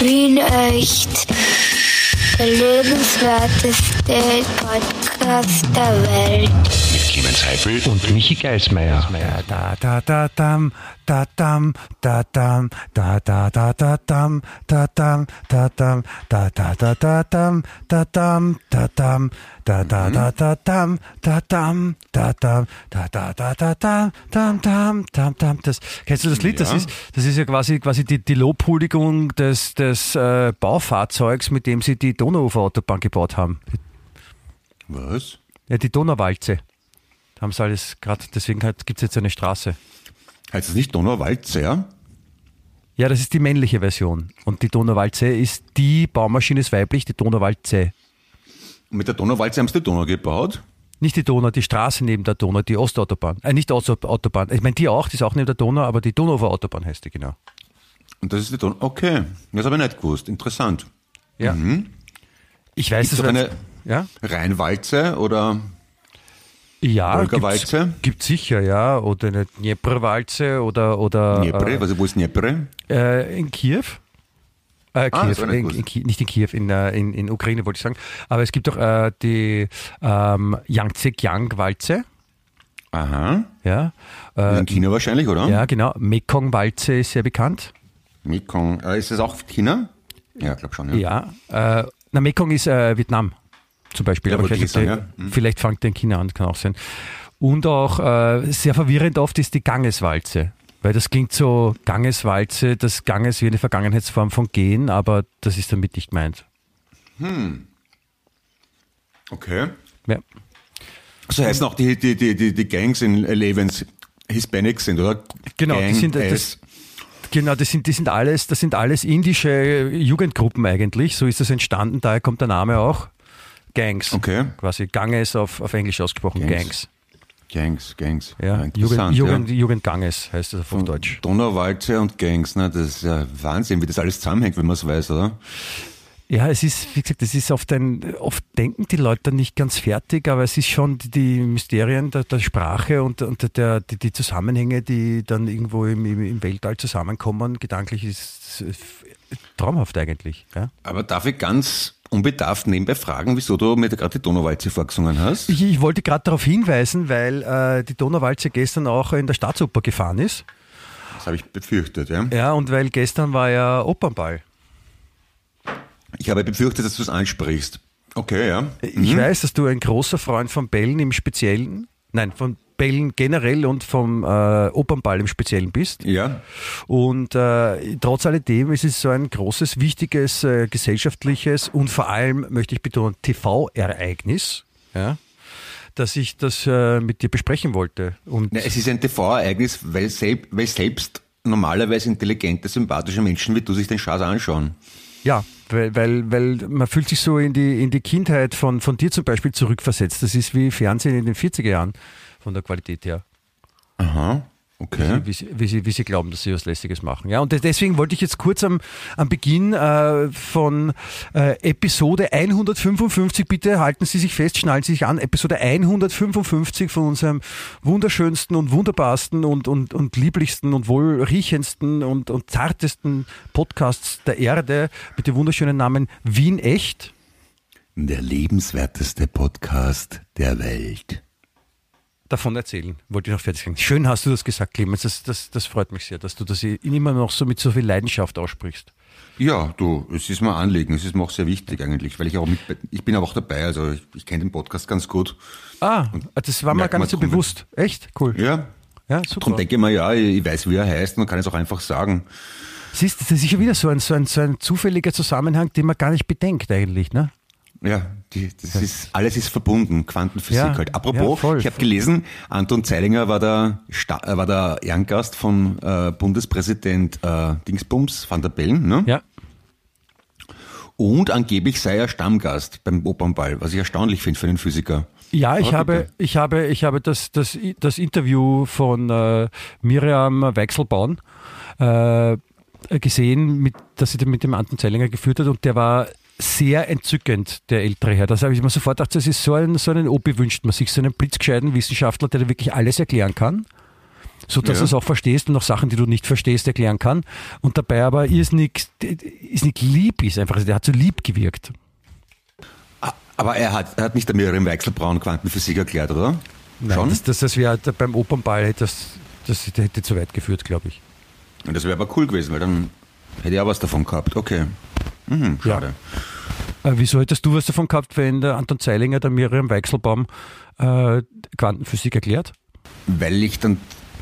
Wien echt. Der lebenswerteste Podcast der Welt. Clemens Heifel und Michi Geismeier. Da da da dam, da dam, da dam, da da da da dam, da dam, da dam, da da da da dam, da dam, da dam, da da da da dam, da dam, da dam, da da da da dam, dam dam, dam dam. Das kennst du das Lied? Das ist das ist ja quasi quasi die, die Lobhuldigung des des äh, Baufahrzeugs, mit dem sie die Donauufer Autobahn gebaut haben. Was? Ja, die Donauwalze. Haben sie alles gerade, deswegen gibt es jetzt eine Straße. Heißt das nicht Donauwalzer? Ja, das ist die männliche Version. Und die Donauwalze ist die Baumaschine ist weiblich, die Donauwalze. Und mit der Donauwalze haben sie die Donau gebaut? Nicht die Donau, die Straße neben der Donau, die Ostautobahn. Äh, nicht Ostautobahn. Ich meine, die auch, die ist auch neben der Donau, aber die Donauufer Autobahn heißt die, genau. Und das ist die Donau. Okay, das habe ich nicht gewusst. Interessant. Ja. Ich weiß, Ist das doch war eine ja? Rheinwalze oder Ja, Wolgawalze? gibt's, sicher, ja. Oder eine Dnieperwalze oder, oder Dniepre? Was, wo ist Dniepre? Äh, in Kiew. Äh, Ah, Kiew, in, in, nicht in Kiew, in, äh, in, in Ukraine wollte ich sagen. Aber es gibt auch äh, die ähm, Yangtze-Kiang-Walze. Aha. Ja, äh, In China wahrscheinlich, oder? ja, genau. Mekong-Walze ist sehr bekannt. Mekong. Äh, ist das auch China? Ja, glaube schon. Ja. Ja. Äh, na, Mekong ist äh, Vietnam zum Beispiel. Ja, aber ich sagen, ja. Mhm. Vielleicht fängt der in China an, kann auch sein. Und auch äh, sehr verwirrend oft ist die Gangeswalze. Weil das klingt so Gangeswalze, das Ganges wie eine Vergangenheitsform von Gehen, aber das ist damit nicht gemeint. Okay. Ja. So heißen auch die, die, die, die, die Gangs in Levens Hispanics sind, oder? Genau, die Gang sind- das-. Genau, das sind, die sind alles, das sind alles indische Jugendgruppen eigentlich. So ist das entstanden, daher kommt der Name auch. Gangs. Okay. Quasi Ganges auf, auf Englisch ausgesprochen, Gangs. Gangs. Gangs, Gangs. Ja, Jugend, Jugend, ja. Jugendganges heißt das auf Deutsch. Donauwalze und Gangs, ne? das ist ja Wahnsinn, wie das alles zusammenhängt, wenn man es weiß, oder? Ja, es ist, wie gesagt, es ist oft ein, oft denken die Leute dann nicht ganz fertig, aber es ist schon die, Mysterien der, der Sprache und, und der, die, die Zusammenhänge, die dann irgendwo im, im, Weltall zusammenkommen, gedanklich ist traumhaft eigentlich. Ja? Aber darf ich ganz unbedarft nebenbei fragen, wieso du mir gerade die Donauwalze vorgesungen hast? Ich, ich wollte gerade darauf hinweisen, weil äh, die Donauwalze gestern auch in der Staatsoper gefahren ist. Das habe ich befürchtet, ja. Ja, und weil gestern war ja Opernball. Ich habe befürchtet, dass du es ansprichst. Okay, ja. Ich weiß, dass du ein großer Freund von Bällen im Speziellen, nein, von Bällen generell und vom äh, Opernball im Speziellen bist. Ja. Und äh, trotz alledem ist es so ein großes, wichtiges, äh, gesellschaftliches und vor allem, möchte ich betonen, TV-Ereignis, ja, dass ich das äh, mit dir besprechen wollte. Und Na, es ist ein TV-Ereignis, weil, selb, weil selbst normalerweise intelligente, sympathische Menschen wie du sich den Schatz anschauen. Ja, weil, weil, weil man fühlt sich so in die, in die Kindheit von, von dir zum Beispiel zurückversetzt. Das ist wie Fernsehen in den 40er Jahren von der Qualität her. Aha, okay. Wie, sie, wie, sie, wie sie glauben, dass sie was Lästiges machen. Ja, und deswegen wollte ich jetzt kurz am, am Beginn äh, von äh, Episode 155, bitte halten Sie sich fest, schnallen Sie sich an, Episode 155 von unserem wunderschönsten und wunderbarsten und, und, und lieblichsten und wohlriechendsten und, und zartesten Podcasts der Erde mit dem wunderschönen Namen Wien Echt. Der lebenswerteste Podcast der Welt. Davon erzählen. Wollte ich noch fertig sagen. Schön hast du das gesagt, Clemens. Das, das, das freut mich sehr, dass du das immer noch so mit so viel Leidenschaft aussprichst. Ja, du, es ist mir ein Anliegen, es ist mir auch sehr wichtig eigentlich, weil ich auch mit, ich bin aber auch dabei, also ich, ich kenne den Podcast ganz gut. Ah, das war mir gar nicht so bewusst. Echt? Cool. Ja, Ja, darum super. denke ich mir, ja, ich weiß, wie er heißt und kann es auch einfach sagen. Siehst du, das ist ja wieder so ein, so, ein, so ein zufälliger Zusammenhang, den man gar nicht bedenkt eigentlich, ne? Ja, die, das ist, alles ist verbunden, Quantenphysik Ja, halt. ja, Apropos, voll, ich habe gelesen, Anton Zeilinger war der, Sta äh, war der Ehrengast von äh, Bundespräsident äh, Dingsbums van der Bellen, ne? Ja. Und angeblich sei er Stammgast beim Opernball, was ich erstaunlich finde für einen Physiker. Ja, ich habe, ich habe, ich habe das, das, das Interview von äh, Miriam Weichselbaum äh, gesehen, mit, das sie mit dem Anton Zellinger geführt hat und der war sehr entzückend, der ältere Herr. Das habe ich mir sofort gedacht, das ist so ein, so einen Opi wünscht man sich, so einen blitzgescheiten Wissenschaftler, der wirklich alles erklären kann. so dass Ja. du es auch verstehst und auch Sachen, die du nicht verstehst, erklären kann. Und dabei aber ist nicht, ist nicht lieb ist einfach, also der hat so lieb gewirkt. Ah, Aber er hat, er hat nicht der Miriam Weichselbraun Quantenphysik erklärt, oder? Nein, Schon? Das, das, das wäre beim Opernball, hätte das, das hätte zu weit geführt, glaube ich. Und das wäre aber cool gewesen, weil dann hätte er auch was davon gehabt. Okay. Mhm, schade. Äh, wieso hättest du was davon gehabt, wenn der Anton Zeilinger der Miriam Weichselbaum äh, Quantenphysik erklärt? Weil ich dann,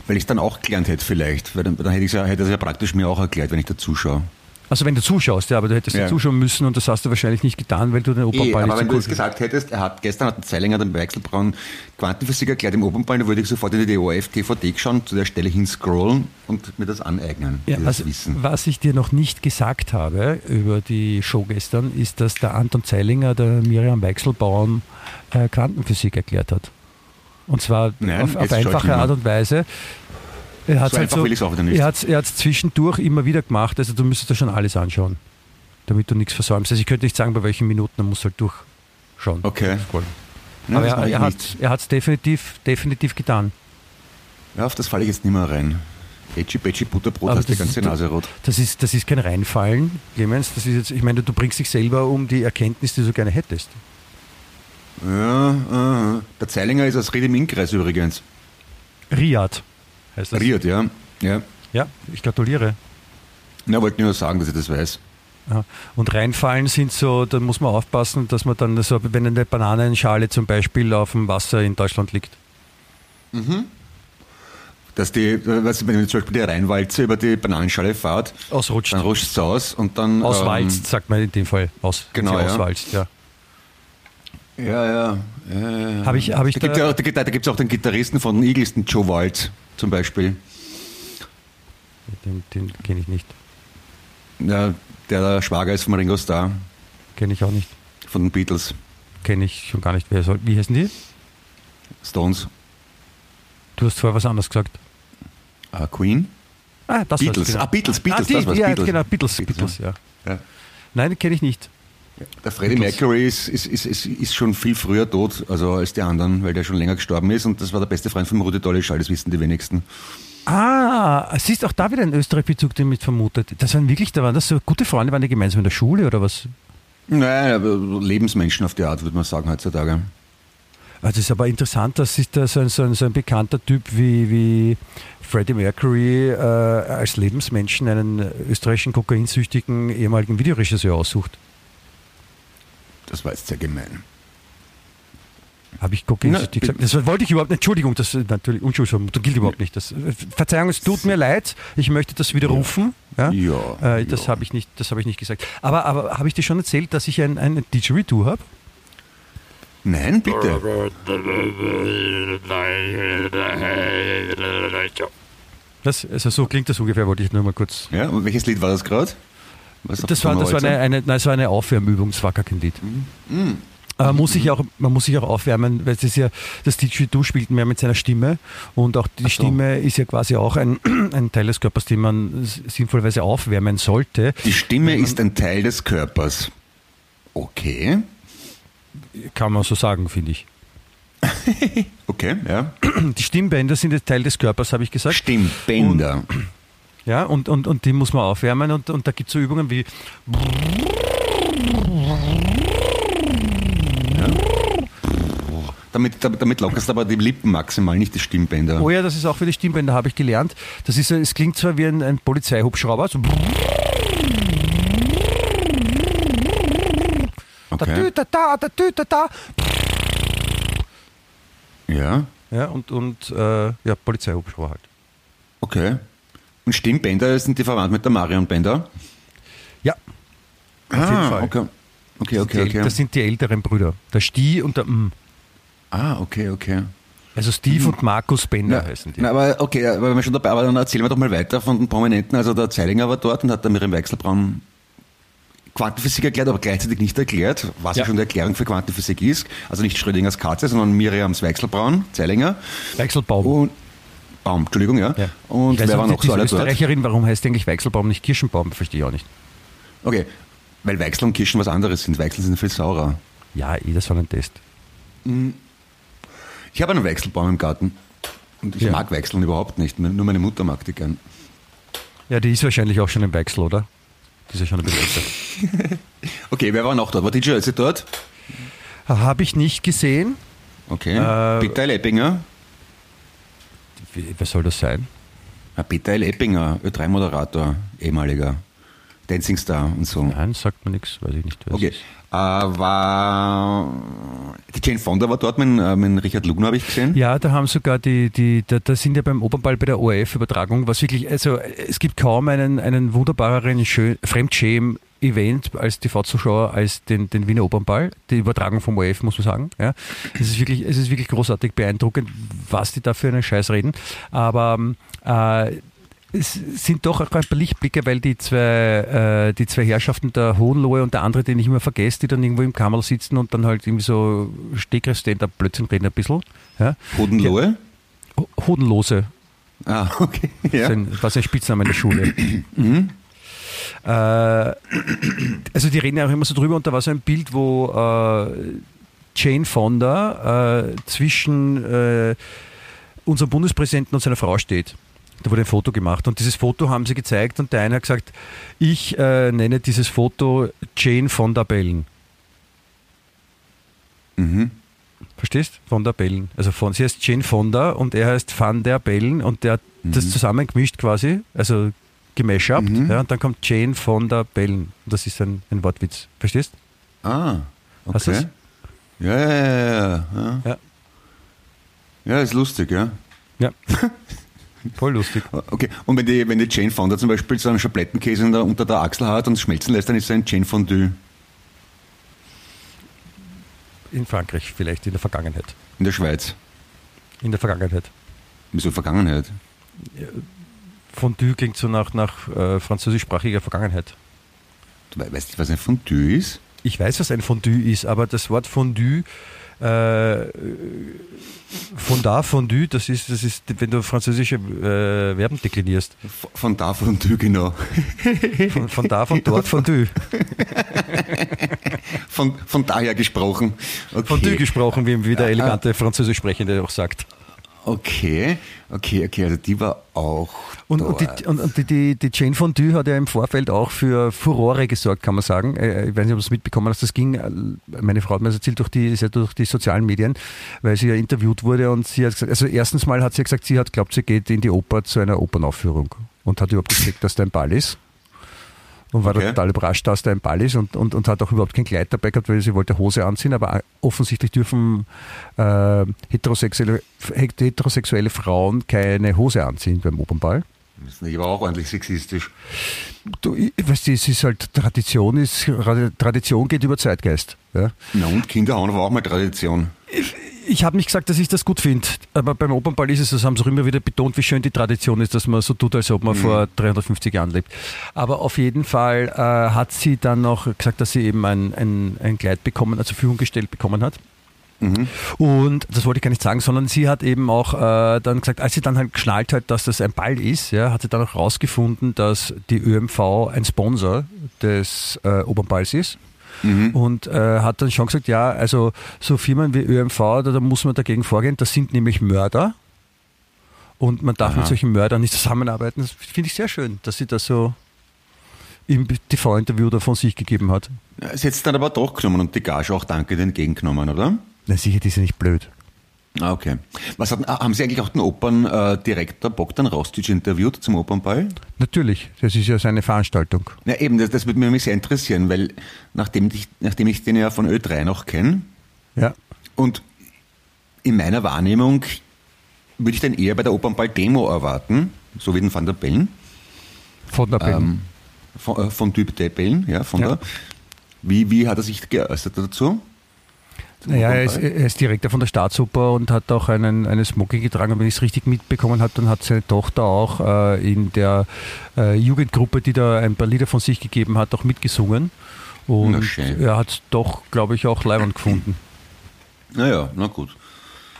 weil ich dann auch gelernt hätte vielleicht. Weil dann, dann hätte, ja, er es ja praktisch mir auch erklärt, wenn ich da zuschaue. Also wenn du zuschaust, ja, aber du hättest ja. Ja. zuschauen müssen und das hast du wahrscheinlich nicht getan, weil du den Opernball aber nicht wenn so du jetzt gesagt hättest, er hat gestern hat der Zeilinger den Weichselbraun Quantenphysik erklärt im Opernball, dann würde ich sofort in die DOF DVD schauen, zu der Stelle hin scrollen und mir das aneignen, Ja, was, Wissen. was ich dir noch nicht gesagt habe über die Show gestern, ist, dass der Anton Zeilinger der Miriam Weichselbaum äh, Quantenphysik erklärt hat. Und zwar Nein, auf, auf einfache. Art und Weise. Er hat So einfach will ich's auch wieder nicht. Er hat es zwischendurch immer wieder gemacht, also du müsstest da schon alles anschauen, damit du nichts versäumst. Also ich könnte nicht sagen, bei welchen Minuten, man muss halt durchschauen. Okay. Ja, Aber er, ich er hat es definitiv, definitiv getan. Ja, auf das falle ich jetzt nicht mehr rein. Edgy Betschi Butterbrot Aber hast die ganze ist- Nase rot. Das ist, das ist kein Reinfallen, Clemens. Das ist jetzt, ich meine, du bringst dich selber um die Erkenntnis, die du gerne hättest. Ja, aha. der Zeilinger ist aus Ried-im-Innkreis übrigens. Riad heißt das. Ried, ja. ja. Ja, ich gratuliere. Na, wollte nur sagen, dass ich das weiß. Und reinfallen sind so, da muss man aufpassen, dass man dann so, wenn eine Bananenschale zum Beispiel auf dem Wasser in Deutschland liegt. Dass die, weißt du, wenn du zum Beispiel die Rheinwalze über die Bananenschale fahrt, Ausrutscht. dann rutscht es aus und dann. Auswalzt, sagt man in dem Fall. Aus, Genau, ja. Auswalzt, ja. Ähm, ja, ja. Habe ich, habe ich Da gibt da, es ja, auch- da gibt's auch den Gitarristen von den Eagles, den Joe Waltz zum Beispiel. den, den kenne ich nicht. Ja, der Schwager ist von Ringo Starr, Kenne ich auch nicht. von den Beatles, Kenne ich schon gar nicht. Wer soll, wie heißen die? Stones, Du hast vorher was anderes gesagt. äh, Queen. Ah, das Beatles. genau. Ah, Beatles, Beatles, die, das war's, ja, Beatles. genau, Beatles, Beatles, Beatles, ja. Ja. Nein, kenne ich nicht. Der Freddie. Mercury ist, ist, ist, ist, ist schon viel früher tot also als die anderen, weil der schon länger gestorben ist und das war der beste Freund von Rudi Dolleschall, das wissen die wenigsten. Ah, siehst auch da wieder ein Österreich-Bezug, den mit vermutet. Das waren wirklich, da waren das so gute Freunde, waren die gemeinsam in der Schule oder was? Nein, aber Lebensmenschen auf die Art, würde man sagen heutzutage. Also es ist aber interessant, dass sich da so ein, so ein, so ein bekannter Typ wie, wie Freddie Mercury äh, als Lebensmenschen einen österreichischen kokainsüchtigen ehemaligen Videoregisseur aussucht. Das war jetzt sehr gemein. Habe ich kokainsüchtig Na, gesagt? Das wollte ich überhaupt nicht. Entschuldigung, das natürlich Unschuldsvermutung gilt überhaupt nicht. Das, äh, Verzeihung, es tut mir leid. Ich möchte das widerrufen. Ja. Ja, Äh, das ja. habe ich nicht, das habe ich nicht gesagt. Aber, aber habe ich dir schon erzählt, dass ich ein, ein Didgeridoo habe? Nein, bitte. Das, also so klingt das ungefähr, wollte ich nur mal kurz. Ja, und welches Lied war das gerade? Was Das war, das war eine, eine, nein, das war eine Aufwärmübung, es war gar kein Lied. Aber muss sich auch, man muss sich auch aufwärmen, weil es ist ja, das Didgeridoo spielt mehr mit seiner Stimme und auch die so. Stimme ist ja quasi auch ein, ein Teil des Körpers, den man sinnvollerweise aufwärmen sollte. Die Stimme ist ein Teil des Körpers. Okay. Kann man so sagen, finde ich. Okay, ja. Die Stimmbänder sind ein Teil des Körpers, habe ich gesagt. Stimmbänder. Ja, und, und, und die muss man aufwärmen und, und da gibt es so Übungen wie Damit, damit, damit lockerst du aber die Lippen maximal, nicht die Stimmbänder. Oh ja, das ist auch für die Stimmbänder, habe ich gelernt. Das ist, es klingt zwar wie ein, ein Polizeihubschrauber, so Okay. tü, da, da, da, tü, da, da. Ja, Ja, und, und äh, ja, Polizeihubschrauber halt. okay. Und Stimmbänder sind die verwandt mit der Marion Bender? Ja, Auf jeden Fall. Okay, okay, okay. okay. das sind die älteren Brüder. Der Sti und der M. ah, okay, okay. Also Steve und Markus Bender Na, heißen die. na, aber okay, aber wenn wir schon dabei waren, dann erzählen wir doch mal weiter von den Prominenten. Also der Zeilinger war dort und hat der Miriam Weichselbraun Quantenphysik erklärt, aber gleichzeitig nicht erklärt, was ja, Ja. schon die Erklärung für Quantenphysik ist. Also nicht Schrödingers Katze, sondern Miriams Weichselbraun, Zeilinger. Weichselbaum. Und Baum, Entschuldigung, ja. Ja. Und wer war noch so alle dort? Österreicherin, warum heißt eigentlich Weichselbaum, nicht Kirschenbaum? Verstehe ich auch nicht. Okay, weil Weichsel und Kirschen was anderes sind. Weichsel sind viel saurer. Ja, eh, das war ein Test. Ich habe einen Weichselbaum im Garten. Und ich Ja. mag Weichseln überhaupt nicht. Nur meine Mutter mag die gern. Ja, die ist wahrscheinlich auch schon im Wechsel, oder? Die ist ja schon ein bisschen älter. Okay, wer war noch dort? War DJ Ötzi dort? Habe ich nicht gesehen. Okay. Äh, Peter L. Wer soll das sein? Peter L. Eppinger, Ö3-Moderator, ehemaliger. Dancing Star und so. Nein, sagt mir nichts, weiß ich nicht. wer Okay. Äh, war die Jane Fonda war dort mit, äh, mit Richard Lugner, habe ich gesehen. Ja, da haben sogar die, die da, da sind ja beim Opernball bei der ORF-Übertragung, was wirklich, also es gibt kaum einen, einen wunderbareren schön, Fremdschämen-Event als TV-Zuschauer als den, den Wiener Opernball, die Übertragung vom ORF, muss man sagen. Ja. Es, ist wirklich, es ist wirklich großartig beeindruckend, was die da für einen Scheiß reden. Aber äh, es sind doch auch ein paar Lichtblicke, weil die zwei, äh, die zwei Herrschaften, der Hohenlohe und der andere, den ich immer vergesse, die dann irgendwo im Kammerl sitzen und dann halt irgendwie so Stegreif Stand-up Blödsinn reden ein bisschen. Ja. Hodenlohe? Ho- Hodenlose, Ah, okay. Ja. sein, war sein Spitzname in der Schule. Äh, also die reden ja auch immer so drüber und da war so ein Bild, wo äh, Jane Fonda äh, zwischen äh, unserem Bundespräsidenten und seiner Frau steht. Da wurde ein Foto gemacht und dieses Foto haben sie gezeigt und der eine hat gesagt, ich äh, nenne dieses Foto Jane Fonda Bellen. Mhm. Verstehst? Von der Bellen. Also von, sie heißt Jane Fonda und er heißt Van der Bellen und der hat das zusammengemischt quasi, also gemashupt. Mhm. Ja, und dann kommt Jane von der Bellen. Das ist ein, ein Wortwitz. Verstehst? Ah, Hast du's? okay. Ja, ja, ja, ja, ja. Ja. Ja, ist lustig, ja. Ja. Voll lustig. Okay, und wenn die, wenn die Jane Fonda zum Beispiel so einen Schablettenkäse unter der Achsel hat und schmelzen lässt, dann ist es ein Jane Fondue In Frankreich vielleicht, in der Vergangenheit. in der Schweiz. In der Vergangenheit. Wieso Vergangenheit? Fondue klingt so nach, nach äh, französischsprachiger Vergangenheit. Du we- weißt nicht, was ein Fondue ist? Ich weiß, was ein Fondue ist, aber das Wort Fondue, äh, von da Fondue, das ist, das ist, wenn du französische äh, Verben deklinierst. Von da Fondue, genau. Von, von da, von dort Fondue. Von, von daher gesprochen. Okay. Fondue gesprochen, wie, wie der Ja, elegante Französischsprechende auch sagt. Okay, okay, okay, also die war auch Und, und, die, und, die, die, Jane Fondue hat ja im Vorfeld auch für Furore gesorgt, kann man sagen. Äh, Ich weiß nicht, ob du es mitbekommen hast. Das ging, äh, meine Frau hat mir das erzählt, durch die, ist ja durch die sozialen Medien, weil sie ja interviewt wurde und sie hat gesagt, also erstens mal hat sie gesagt, sie hat glaubt, sie geht in die Oper zu einer Opernaufführung und hat überhaupt nicht dass da ein Ball ist. Und war Okay. da total überrascht, dass da ein Ball ist und, und, und hat auch überhaupt kein Kleid dabei gehabt, weil sie wollte Hose anziehen, aber offensichtlich dürfen äh, heterosexuelle, heterosexuelle Frauen keine Hose anziehen beim Opernball. Das ist nicht aber auch ordentlich sexistisch. Du, weißt du, es ist halt Tradition, ist, Tradition geht über Zeitgeist. Ja. Na und Kinder haben aber auch mal Tradition. Ich habe nicht gesagt, dass ich das gut finde, aber beim Opernball ist es, das haben sie auch immer wieder betont, wie schön die Tradition ist, dass man so tut, als ob man vor 350 Jahren lebt. Aber auf jeden Fall äh, hat sie dann noch gesagt, dass sie eben ein, ein, ein Kleid bekommen, also zur Verfügung gestellt bekommen hat. Und das wollte ich gar nicht sagen, sondern sie hat eben auch äh, dann gesagt, als sie dann halt geschnallt hat, dass das ein Ball ist, ja, hat sie dann auch rausgefunden, dass die ÖMV ein Sponsor des äh, Opernballs ist. Und äh, hat dann schon gesagt, ja, also so Firmen wie ÖMV, da, da muss man dagegen vorgehen, das sind nämlich Mörder. Und man darf Aha. mit solchen Mördern nicht zusammenarbeiten. Das finde ich sehr schön, dass sie das so im TV-Interview da von sich gegeben hat. Sie hat es dann aber doch genommen und die Gage auch dankend entgegengenommen, oder? Na sicher, die ist ja nicht blöd. Ah, okay. Was hat, ah, haben Sie eigentlich auch den Operndirektor Bogdan Rostic interviewt zum Opernball? Natürlich, das ist ja seine Veranstaltung. Ja, eben, das, das würde mich nämlich sehr interessieren, weil nachdem ich, nachdem ich den ja von Ö3 noch kenne Ja. und in meiner Wahrnehmung würde ich den eher bei der Opernball-Demo erwarten, so wie den Van der Bellen, Von der Bellen. ähm, von, äh, von Typ der Bellen, ja, von Ja. der. Wie, wie hat er sich geäußert dazu? Naja, er ist, er ist Direktor von der Staatsoper und hat auch einen, eine Smoking getragen. Und wenn ich es richtig mitbekommen habe, dann hat seine Tochter auch äh, in der äh, Jugendgruppe, die da ein paar Lieder von sich gegeben hat, auch mitgesungen. Und er hat doch, glaube ich, auch Leiband gefunden. Naja, na gut.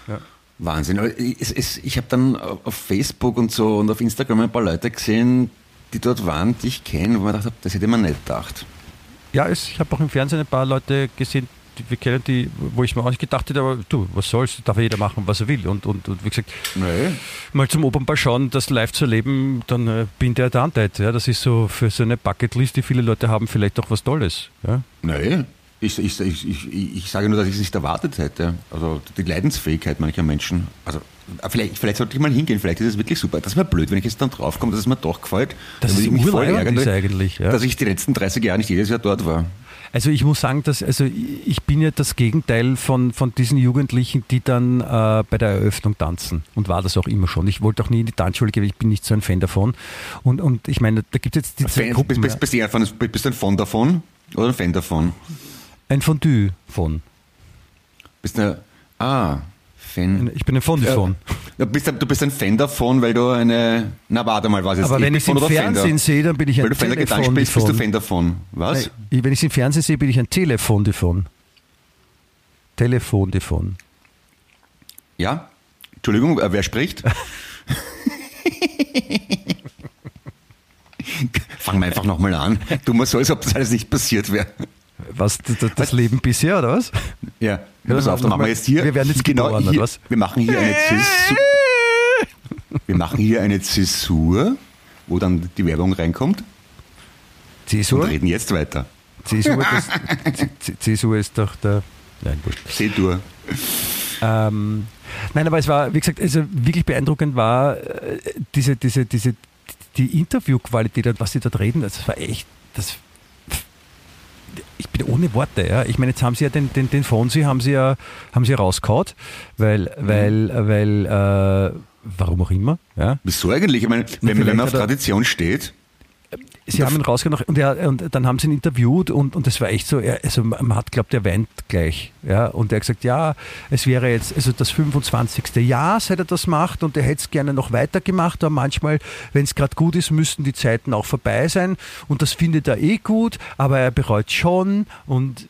Ja. Wahnsinn. Es, es, ich habe dann auf Facebook und so und auf Instagram ein paar Leute gesehen, die dort waren, die ich kenne, wo man gedacht habe, das hätte man nicht gedacht. Ja, es, ich habe auch im Fernsehen ein paar Leute gesehen, wir kennen die, wo ich mir auch nicht gedacht hätte, aber du, was soll's, darf jeder machen, was er will. Und, und, und wie gesagt, Nee. mal zum Opernball schauen, das live zu erleben, dann äh, bin der Dante. Ja, das ist so für so eine Bucketlist, die viele Leute haben, vielleicht auch was Tolles. Ja? Nee. Ich, ich, ich, ich, sage nur, dass ich es nicht erwartet hätte. Also die Leidensfähigkeit mancher Menschen. Also vielleicht, vielleicht sollte ich mal hingehen, vielleicht ist es wirklich super. Das wäre blöd, wenn ich jetzt dann draufkomme, dass es mir doch gefällt. Das ist ich mich voll ärgern, eigentlich, ja. dass ich die letzten 30 Jahre nicht jedes Jahr dort war. Also ich muss sagen, dass also ich bin ja das Gegenteil von, von diesen Jugendlichen, die dann äh, bei der Eröffnung tanzen und war das auch immer schon. Ich wollte auch nie in die Tanzschule gehen, ich bin nicht so ein Fan davon. Und, und ich meine, da gibt es jetzt die zwei Fan, Gruppen. bist, bist, bist, bist du ein Fan davon oder ein Fan davon? Ein Fondue von. Bist du, ah, Fan. Ich bin ein Fondue von. Ja, bist, du bist ein Fan davon, weil du eine, na warte mal, was ist Aber wenn ich es im Fan Fernsehen Fan? sehe, dann bin ich Weil ein du Fan der Telefon bist, bist du. Fan davon. Was? Nein, Wenn ich es im Fernsehen sehe, bin ich ein Telefon davon. Telefon davon. Ja? Entschuldigung, äh, wer spricht? Fangen wir einfach nochmal an. Du musst so, als ob das alles nicht passiert wäre. Was, das, das Leben bisher, oder was? Ja, ja pass auf, dann machen wir jetzt hier. Wir werden jetzt genau geboren, hier, oder was? Wir machen hier eine Zäsur. Wir machen hier eine Zäsur, wo dann die Werbung reinkommt und Zäsur? reden jetzt weiter. Zäsur, das, Zäsur ist doch der... Nein, wurscht. Sedur. Ähm, nein, aber es war, wie gesagt, also wirklich beeindruckend war äh, diese, diese, diese, die Interviewqualität und was sie dort reden, das war echt, das, ich bin ohne Worte, ja. Ich meine, jetzt haben sie ja den, den, den Fonsi haben sie ja, haben sie ja rausgehauen, weil, weil, weil, äh, warum auch immer, ja. Wieso eigentlich? Ich meine, wenn, wenn man auf Tradition steht, Sie haben ihn rausgenommen und, er, und dann haben sie ihn interviewt und, und das war echt so, er, also man hat glaubt, er weint gleich. Ja? Und er hat gesagt, ja, es wäre jetzt also das 25. Jahr, seit er das macht und er hätte es gerne noch weitergemacht, aber manchmal, wenn es gerade gut ist, müssten die Zeiten auch vorbei sein und das findet er eh gut, aber er bereut schon und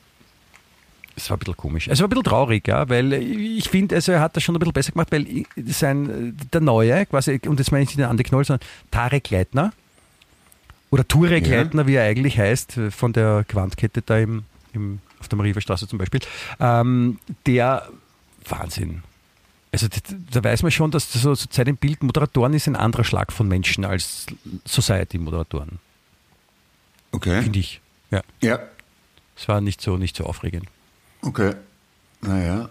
es war ein bisschen komisch. Es war ein bisschen traurig, ja, weil ich finde, also er hat das schon ein bisschen besser gemacht, weil sein, der Neue, quasi, und das meine ich nicht den Andi Knoll, sondern Tarek Leitner, oder Turek Ja. Leitner, wie er eigentlich heißt, von der Quantkette da im, im, auf der Mariastraße zum Beispiel, ähm, der Wahnsinn. Also da weiß man schon, dass das so, so Zeit im Bild Moderatoren ist ein anderer Schlag von Menschen als Society-Moderatoren, okay. finde ich. Ja, Ja, es war nicht so, nicht so aufregend. okay. Naja.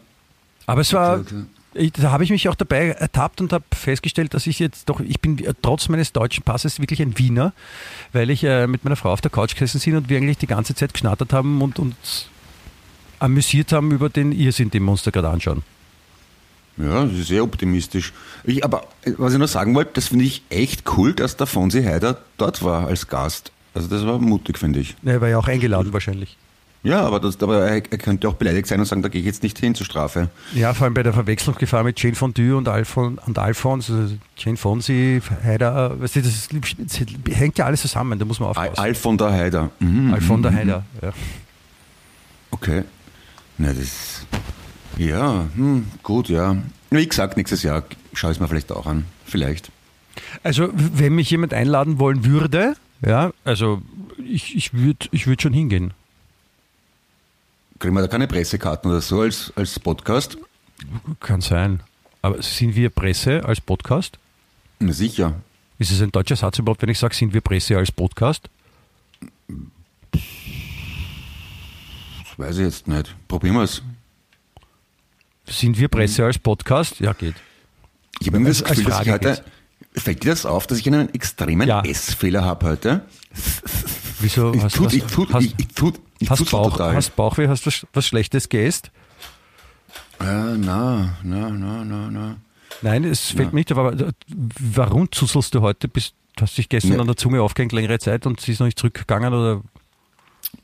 Aber es war, Okay, okay. Ich, da habe ich mich auch dabei ertappt und habe festgestellt, dass ich jetzt doch, ich bin äh, trotz meines deutschen Passes wirklich ein Wiener, weil ich äh, mit meiner Frau auf der Couch gesessen sind und wir eigentlich die ganze Zeit geschnattert haben und uns amüsiert haben über den Irrsinn, den wir uns da gerade anschauen. Ja, das ist sehr optimistisch. Ich, aber äh, was ich noch sagen wollte, das finde ich echt cool, dass der Fonsi Heider dort war als Gast. Also das war mutig, finde ich. Er war ja auch eingeladen wahrscheinlich. Ja, aber, das, aber er, er könnte auch beleidigt sein und sagen, da gehe ich jetzt nicht hin zur Strafe. Ja, vor allem bei der Verwechslungsgefahr mit Jane Fondue und, Alfon, und Alphonse, also Jane Fonsi, Heider, äh, weißt du, das, das hängt ja alles zusammen, da muss man aufpassen. Al von der Heider. Mhm, Alfon der mhm, Heider, ja. Okay. Na, das. Ja, hm, gut, ja. Wie gesagt, nächstes Jahr schaue ich es mir vielleicht auch an. Vielleicht. Also, wenn mich jemand einladen wollen würde, ja, also ich, ich würde ich würd schon hingehen. Kriegen wir da keine Pressekarten oder so als, als Podcast? Kann sein. Aber sind wir Presse als Podcast? Na sicher. Ist es ein deutscher Satz überhaupt, wenn ich sage, sind wir Presse als Podcast? Das weiß ich jetzt nicht. Probieren wir es. Sind wir Presse als Podcast? Ja, geht. Ich habe irgendwie das Gefühl, dass ich heute. Fällt dir das auf, dass ich einen extremen Ja. Essfehler habe heute? Wieso? Ich tut, ich tut, ich, ich tut, ich hast, Bauch, total. hast Bauchweh? Hast du was, was Schlechtes geäst? Ja, na, na, na, na, na. Nein, es fällt mir nicht auf, aber äh, warum zuselst du heute? Bist, hast dich gestern Ja. an der Zunge aufgehängt längere Zeit und sie ist noch nicht zurückgegangen? Oder?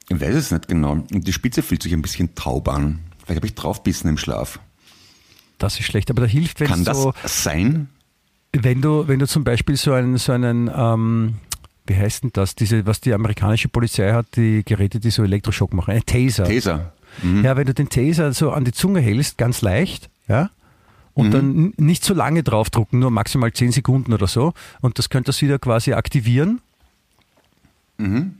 Ich weiß es nicht genau. Und die Spitze fühlt sich ein bisschen taub an. Vielleicht habe ich draufbissen im Schlaf. Das ist schlecht, aber da hilft, wenn Kann es so... das sein? Wenn du, wenn du zum Beispiel so einen, so einen ähm, wie heißt denn das, diese, was die amerikanische Polizei hat, die Geräte, die so Elektroschock machen, ein Taser. Taser. Mhm. Ja, wenn du den Taser so an die Zunge hältst, ganz leicht, ja, und Mhm. dann nicht so lange draufdrucken, nur maximal 10 Sekunden oder so, und das könnte das wieder quasi aktivieren. Mhm.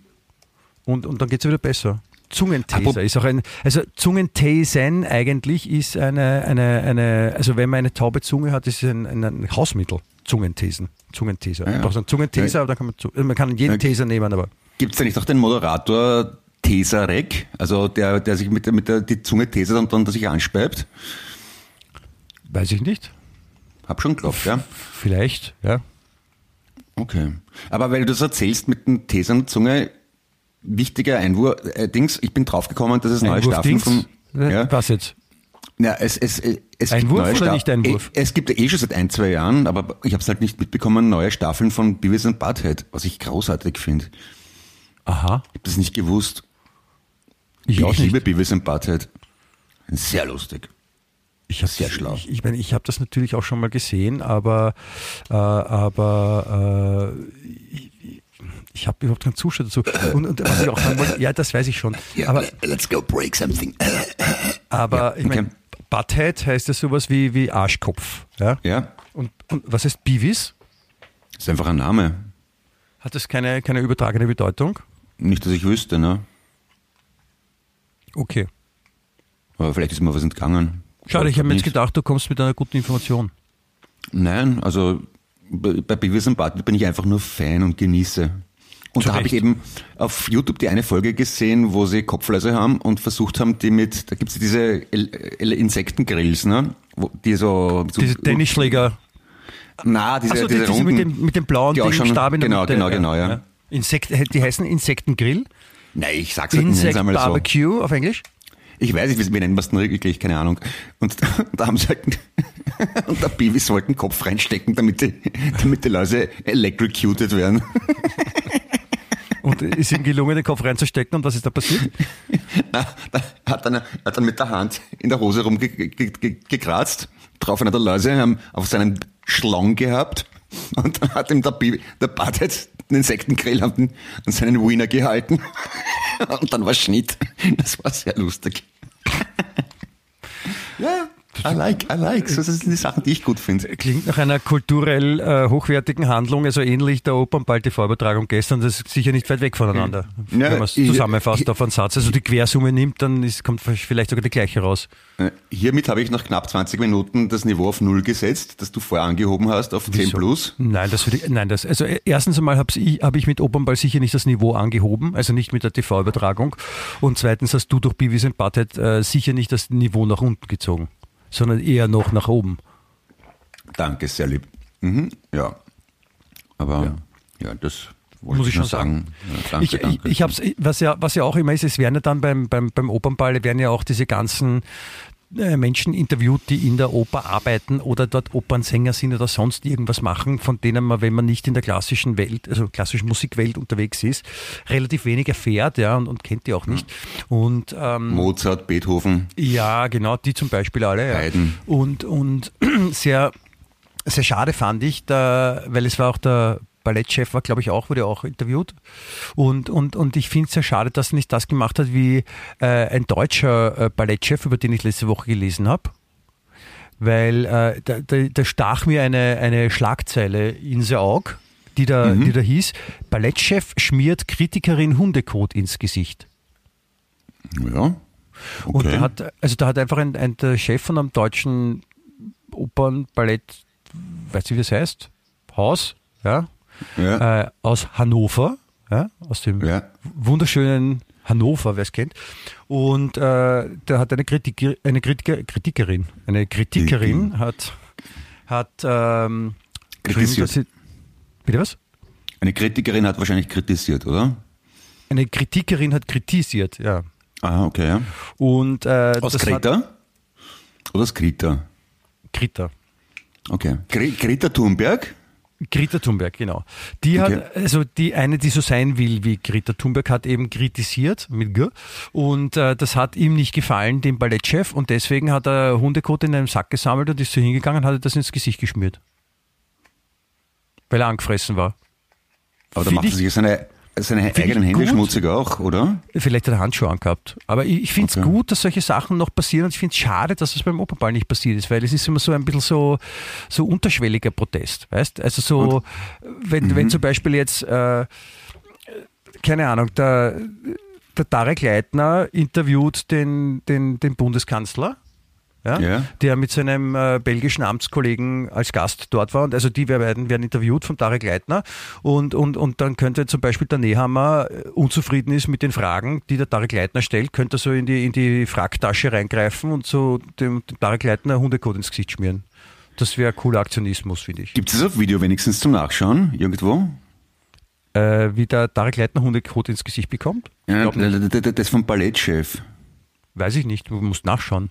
Und, und dann geht es wieder besser. Zungentaser ist auch ein, also Zungentasen eigentlich ist eine, eine, eine, also wenn man eine taube Zunge hat, ist es ein, ein, ein Hausmittel. Zungentesen, Zungentaser. Ja, ja. Man braucht einen Zungentaser, aber dann kann man, zu- man kann jeden Ja. Taser nehmen, aber Gibt es da nicht auch den Moderator Tesarek, also der, der sich mit, der- mit der, die Zunge tesert und dann sich anspeibt? weiß ich nicht. Hab schon geglaubt, ja. Vielleicht, ja. Okay. Aber weil du das erzählst mit den Tesern und Zunge, wichtiger Einwurf, äh, Dings, ich bin draufgekommen, dass es neue Staffeln Einwurf-Dings? von... Äh, Ja, Was jetzt? Ja, es, es, es, Einwurf gibt neue oder nicht Einwurf? Eh, Es gibt ja eh schon seit ein, zwei Jahren, aber ich habe es halt nicht mitbekommen, neue Staffeln von Beavis and Butthead, was ich großartig finde. Aha, Ich habe das nicht gewusst. ich, Ich, auch liebe nicht. Beavis and Butthead. Sehr lustig. Ich hab, Sehr schlau. Ich, ich, meine, ich habe das natürlich auch schon mal gesehen, aber, äh, aber äh, ich, ich habe überhaupt keinen Zustand dazu. Und, und was ich auch sagen wollte, ja, das weiß ich schon. aber let's go break something. aber Ja, ich meine, okay. Butthead heißt ja sowas wie, wie Arschkopf. Ja? Ja, Und, und was heißt Beavis? ist einfach ein Name. Hat das keine, keine übertragene Bedeutung? Nicht, dass ich wüsste, ne? Okay. Aber vielleicht ist mir was entgangen. Schade, ich habe mir jetzt gedacht, du kommst mit einer guten Information. Nein, also bei Beavis and Butthead bin ich einfach nur Fan und genieße. Und Zu da habe ich eben auf YouTube die eine Folge gesehen, wo sie Kopfläuse haben und versucht haben, die mit, da gibt's diese Insektengrills, ne? Wo, die so, so Diese Tennisschläger. Na, diese, die, diese diese runden, mit dem, mit dem blauen Ding, schon- Stab in der genau, Mitte. genau, genau, ja. Insekt, die heißen Insektengrill. Nein, ich sag's halt nenn's einmal so. Barbecue auf Englisch. Ich weiß nicht, wie, nennen wir es denn wirklich, keine Ahnung. Und da haben sie halt, und der Beavis wollte den Kopf reinstecken, damit die, damit die Läuse electrocuted werden. Und ist ihm gelungen, den Kopf reinzustecken. Und was ist da passiert? Na, da hat dann, hat dann mit der Hand in der Hose rumgekratzt, drauf einer der Läuse, auf seinen Schlong gehabt und dann hat ihm der, der Bart jetzt den Insektengrill an, an seinen Wiener gehalten und dann war Schnitt. Das war sehr lustig. Ja, I like, I like. So, das sind die Sachen, die ich gut finde. Klingt nach einer kulturell äh, hochwertigen Handlung, also ähnlich der Opernball-TV-Übertragung gestern. Das ist sicher nicht weit weg voneinander, Ja, wenn man es zusammenfasst ich- auf einen Satz. Also die Quersumme nimmt, dann ist, kommt vielleicht sogar die gleiche raus. Äh, Hiermit habe ich nach knapp 20 Minuten das Niveau auf Null gesetzt, das du vorher angehoben hast, auf 10 Wieso? plus. Nein, das würde ich, nein, das, also äh, erstens einmal habe ich, hab ich mit Opernball sicher nicht das Niveau angehoben, also nicht mit der TV-Übertragung. Und zweitens hast du durch Beavis and Butthead äh, sicher nicht das Niveau nach unten gezogen, sondern eher noch nach oben. Danke, sehr lieb. Mhm, ja. Aber ja, das wollte Muss ich schon sagen. Ja, danke, ich, danke. ich, ich was ja, was ja auch immer ist, es werden ja dann beim, beim, beim Opernball werden ja auch diese ganzen Menschen interviewt, die in der Oper arbeiten oder dort Opernsänger sind oder sonst irgendwas machen, von denen man, wenn man nicht in der klassischen Welt, also klassischen Musikwelt unterwegs ist, relativ wenig erfährt, ja, und, und kennt die auch nicht. Und ähm, Mozart, Beethoven. ja, genau, die zum Beispiel alle. Ja. Haydn. Und, und sehr, sehr schade fand ich, da, weil es war auch der Ballettchef, war glaube ich auch, wurde auch interviewt. Und, und, und ich finde es sehr schade, dass er nicht das gemacht hat wie äh, ein deutscher äh, Ballettchef, über den ich letzte Woche gelesen habe. Weil äh, da, da, da stach mir eine, eine Schlagzeile ins Auge, die da, Mhm. die da hieß, Ballettchef schmiert Kritikerin Hundekot ins Gesicht. Ja. Okay. Und der hat, also da hat einfach ein, ein, der Chef von einem deutschen Opernballett, weiß nicht wie es heißt, Haus, ja, ja. äh, aus Hannover, ja, aus dem Ja. wunderschönen Hannover, wer es kennt. Und äh, der hat eine, Kritik, eine Kritiker, Kritikerin, eine Kritikerin hat, hat ähm, Kritisiert. sie, bitte was? Eine Kritikerin hat wahrscheinlich kritisiert, oder? Eine Kritikerin hat kritisiert, ja. Ah, okay, ja. Und äh, Aus das hat- Kreta? Oder aus Krita? Krita. Okay. Gre Greta Thunberg? Greta Thunberg, genau. Die Okay. hat, also die eine, die so sein will wie Greta Thunberg, hat eben kritisiert mit G. Und äh, das hat ihm nicht gefallen, dem Ballettchef. Und deswegen hat er Hundekot in einem Sack gesammelt und ist so hingegangen und hat das ins Gesicht geschmiert. Weil er angefressen war. Aber da macht er ich- sich seine, seine Find eigenen Hände gut. schmutzig auch, oder? Vielleicht hat er Handschuhe angehabt. Aber ich, ich finde es Okay. gut, dass solche Sachen noch passieren und ich finde es schade, dass es beim Opernball nicht passiert ist, weil es ist immer so ein bisschen so, so unterschwelliger Protest, weißt? Also so, wenn, Mhm. wenn zum Beispiel jetzt, äh, keine Ahnung, der, der Tarek Leitner interviewt den, den, den Bundeskanzler. Ja, Ja. der mit seinem äh, belgischen Amtskollegen als Gast dort war. Und also die werden, werden interviewt von Tarek Leitner. Und, und, und dann könnte zum Beispiel der Nehammer äh, unzufrieden ist mit den Fragen, die der Tarek Leitner stellt, könnte er so in die, in die Fracktasche reingreifen und so dem, dem Tarek Leitner Hundekot ins Gesicht schmieren. Das wäre cooler Aktionismus, finde ich. Gibt es das auf Video wenigstens zum Nachschauen? Irgendwo? Äh, wie der Tarek Leitner Hundekot ins Gesicht bekommt? Ja, das vom Ballettchef. Weiß ich nicht, du musst nachschauen.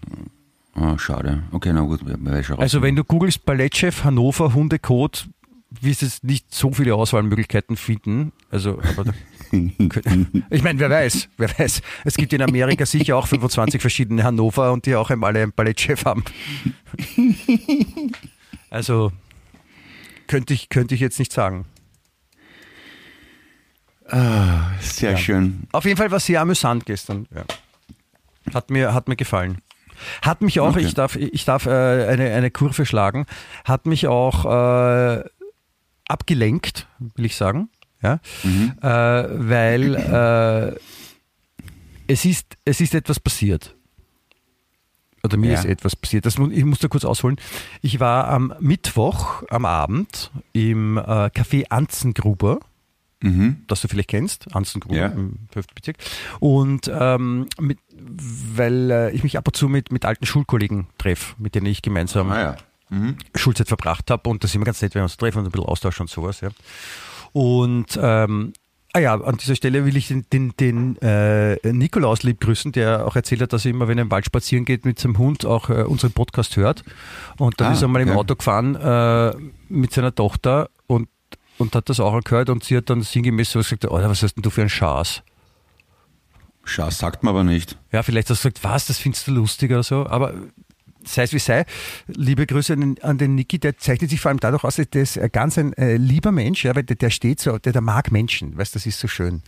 Ah, schade. Okay, na gut, raus. Also wenn du googelst Ballettchef Hannover Hundekot, wirst du jetzt nicht so viele Auswahlmöglichkeiten finden. Also, aber ich meine, wer weiß, wer weiß. Es gibt in Amerika sicher auch 25 verschiedene Hannover und die auch alle einen Ballettchef haben. Also könnte ich, könnte ich jetzt nicht sagen. Sehr schön. Auf jeden Fall war es sehr amüsant gestern. Ja. Hat, mir, hat mir gefallen. Hat mich auch, Okay. ich darf, ich darf äh, eine, eine Kurve schlagen, hat mich auch äh, abgelenkt, will ich sagen. Ja? Äh, weil äh, es, ist, es ist etwas passiert. Oder mir Ja. ist etwas passiert. Das, ich muss da kurz ausholen. Ich war am Mittwoch am Abend im äh, Café Anzengruber Mhm. das du vielleicht kennst, Anzengruber Ja. im 5. Bezirk. Und ähm, mit, weil äh, ich mich ab und zu mit, mit alten Schulkollegen treffe, mit denen ich gemeinsam Ah ja. Mhm. Schulzeit verbracht habe und das ist immer ganz nett, wenn wir uns treffen und ein bisschen austauschen und sowas. Ja. Und ähm, ah ja, an dieser Stelle will ich den, den, den äh, Nikolaus lieb grüßen, der auch erzählt hat, dass er immer, wenn er im Wald spazieren geht mit seinem Hund, auch äh, unseren Podcast hört. Und dann Ah, ist er mal im okay. Auto gefahren äh, mit seiner Tochter und, und hat das auch gehört und sie hat dann sinngemäß so gesagt, Alter, was hast denn du für ein Schaß? Schatz sagt man aber nicht. Ja, vielleicht hast du gesagt, was, das findest du lustig oder so, aber sei es wie sei, liebe Grüße an den, Niki, der zeichnet sich vor allem dadurch aus, der ist ein ganz ein äh, lieber Mensch, ja, weil der, der steht so, der, der mag Menschen, weißt das ist so schön.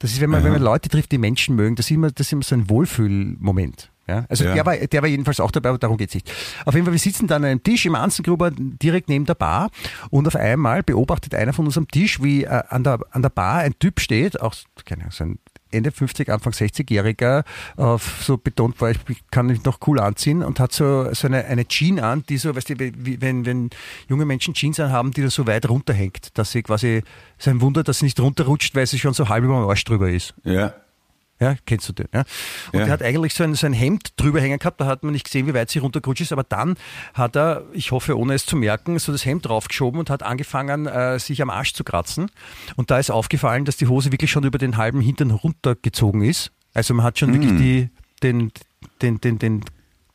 Das ist, wenn man, wenn man Leute trifft, die Menschen mögen, das ist immer, das ist immer so ein Wohlfühlmoment. Ja, also Ja. der, war, der war jedenfalls auch dabei, aber darum geht's nicht. Auf jeden Fall, wir sitzen dann an einem Tisch im Anzengruber direkt neben der Bar und auf einmal beobachtet einer von uns am Tisch, wie äh, an, der, an der Bar ein Typ steht, auch keine Ahnung, so ein Ende 50, Anfang 60-Jähriger, auf so betont war, ich kann mich noch cool anziehen und hat so, so eine, eine Jeans an, die so, weißt du, wie, wenn, wenn junge Menschen Jeans anhaben, die da so weit runterhängt, dass sie quasi, sein Wunder, dass sie nicht runterrutscht, weil sie schon so halb über dem Arsch drüber ist. Ja. Ja, kennst du den? Ja? Und Ja. der hat eigentlich so ein, so ein Hemd drüber hängen gehabt, da hat man nicht gesehen, wie weit sie runtergerutscht ist, aber dann hat er, ich hoffe ohne es zu merken, so das Hemd draufgeschoben und hat angefangen, äh, sich am Arsch zu kratzen. Und da ist aufgefallen, dass die Hose wirklich schon über den halben Hintern runtergezogen ist. Also man hat schon wirklich die, den, den, den, den,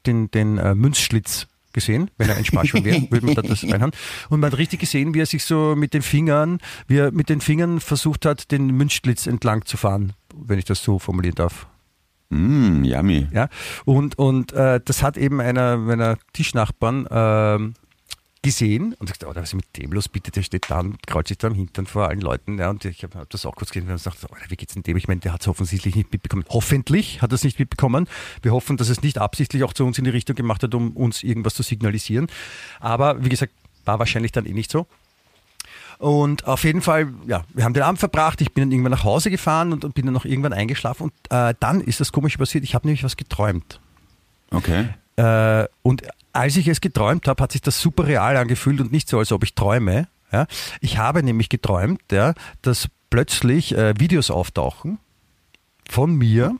den, den äh, Münzschlitz gesehen, wenn er ein Sparschwein wäre, würde man da das reinhauen. Und man hat richtig gesehen, wie er sich so mit den Fingern, wie er mit den Fingern versucht hat, den Münzschlitz entlang zu fahren, wenn ich das so formulieren darf. Mm, yummy. Ja, und, und äh, das hat eben einer meiner Tischnachbarn ähm, gesehen und gesagt, oh, was ist mit dem los? Bitte, der steht da und kraut sich da am Hintern vor allen Leuten. Ja, und ich habe hab das auch kurz gesehen und gesagt, oh, wie geht's denn dem? Ich meine, der hat es offensichtlich nicht mitbekommen. Hoffentlich hat er es nicht mitbekommen. Wir hoffen, dass es nicht absichtlich auch zu uns in die Richtung gemacht hat, um uns irgendwas zu signalisieren. Aber wie gesagt, war wahrscheinlich dann eh nicht so. Und auf jeden Fall, ja, wir haben den Abend verbracht. Ich bin dann irgendwann nach Hause gefahren und, und bin dann noch irgendwann eingeschlafen. Und äh, dann ist das komisch passiert. Ich habe nämlich was geträumt. Okay. Äh, und als ich es geträumt habe, hat sich das super real angefühlt und nicht so, als ob ich träume. Ja. Ich habe nämlich geträumt, ja, dass plötzlich äh, Videos auftauchen von mir,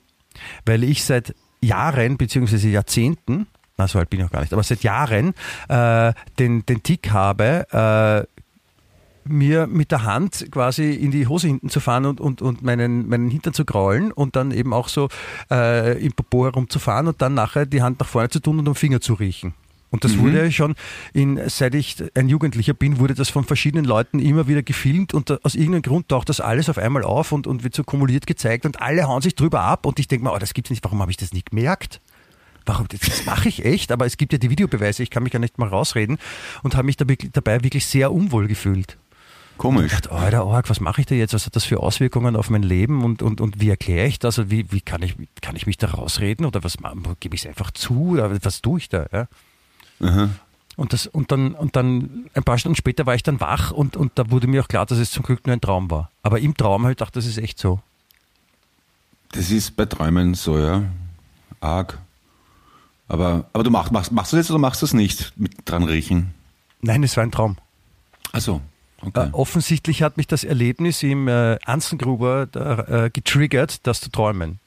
weil ich seit Jahren beziehungsweise Jahrzehnten, na so alt bin ich noch gar nicht, aber seit Jahren äh, den, den Tick habe, äh, mir mit der Hand quasi in die Hose hinten zu fahren und, und, und meinen, meinen Hintern zu kraulen und dann eben auch so äh, im Popo herumzufahren und dann nachher die Hand nach vorne zu tun und am Finger zu riechen. Und das wurde schon, in, seit ich ein Jugendlicher bin, wurde das von verschiedenen Leuten immer wieder gefilmt und da, aus irgendeinem Grund taucht das alles auf einmal auf und, und wird so kumuliert gezeigt und alle hauen sich drüber ab und ich denke mir, oh, das gibt's nicht, warum habe ich das nicht gemerkt? Warum, das, das mache ich echt, aber es gibt ja die Videobeweise, ich kann mich ja nicht mal rausreden und habe mich da wirklich, dabei wirklich sehr unwohl gefühlt. Komisch. Ich dachte, Alter, Org, was mache ich da jetzt? Was hat das für Auswirkungen auf mein Leben und, und, und wie erkläre ich das? Und wie, wie kann, ich, kann ich mich da rausreden oder was gebe ich es einfach zu? Oder was tue ich da? Ja? Aha. Und, das, und, dann, und dann ein paar Stunden später war ich dann wach und, und da wurde mir auch klar, dass es zum Glück nur ein Traum war. Aber im Traum habe ich gedacht, das ist echt so. Das ist bei Träumen so, ja. Arg. Aber, aber du machst, machst, machst du das jetzt oder machst du es nicht mit dran riechen? Nein, es war ein Traum. Also, okay. Äh, offensichtlich hat mich das Erlebnis im äh, Anzengruber äh, getriggert, das zu träumen.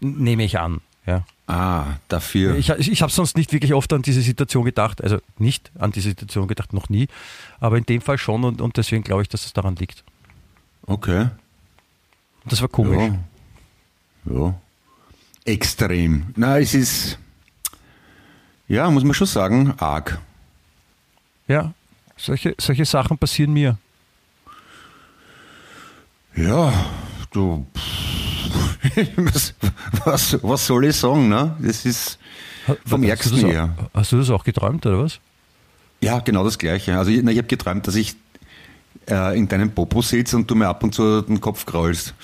Nehme ich an. Ja. ah, dafür. Ich, ich, ich habe sonst nicht wirklich oft an diese Situation gedacht, also nicht an diese Situation gedacht, noch nie, aber in dem Fall schon und, und deswegen glaube ich, dass es daran liegt. Okay. Das war komisch. Ja. ja. Extrem. Na, es ist, ja, muss man schon sagen, arg. Ja, solche, solche Sachen passieren mir. Ja, du, was, was, was soll ich sagen, ne? Das ist vom hast, Ärgsten du das her. auch, hast du das auch geträumt, oder was? Ja, genau das Gleiche. Also ich, na, ich habe geträumt, dass ich äh, in deinem Popo sitze und du mir ab und zu den Kopf kraulst.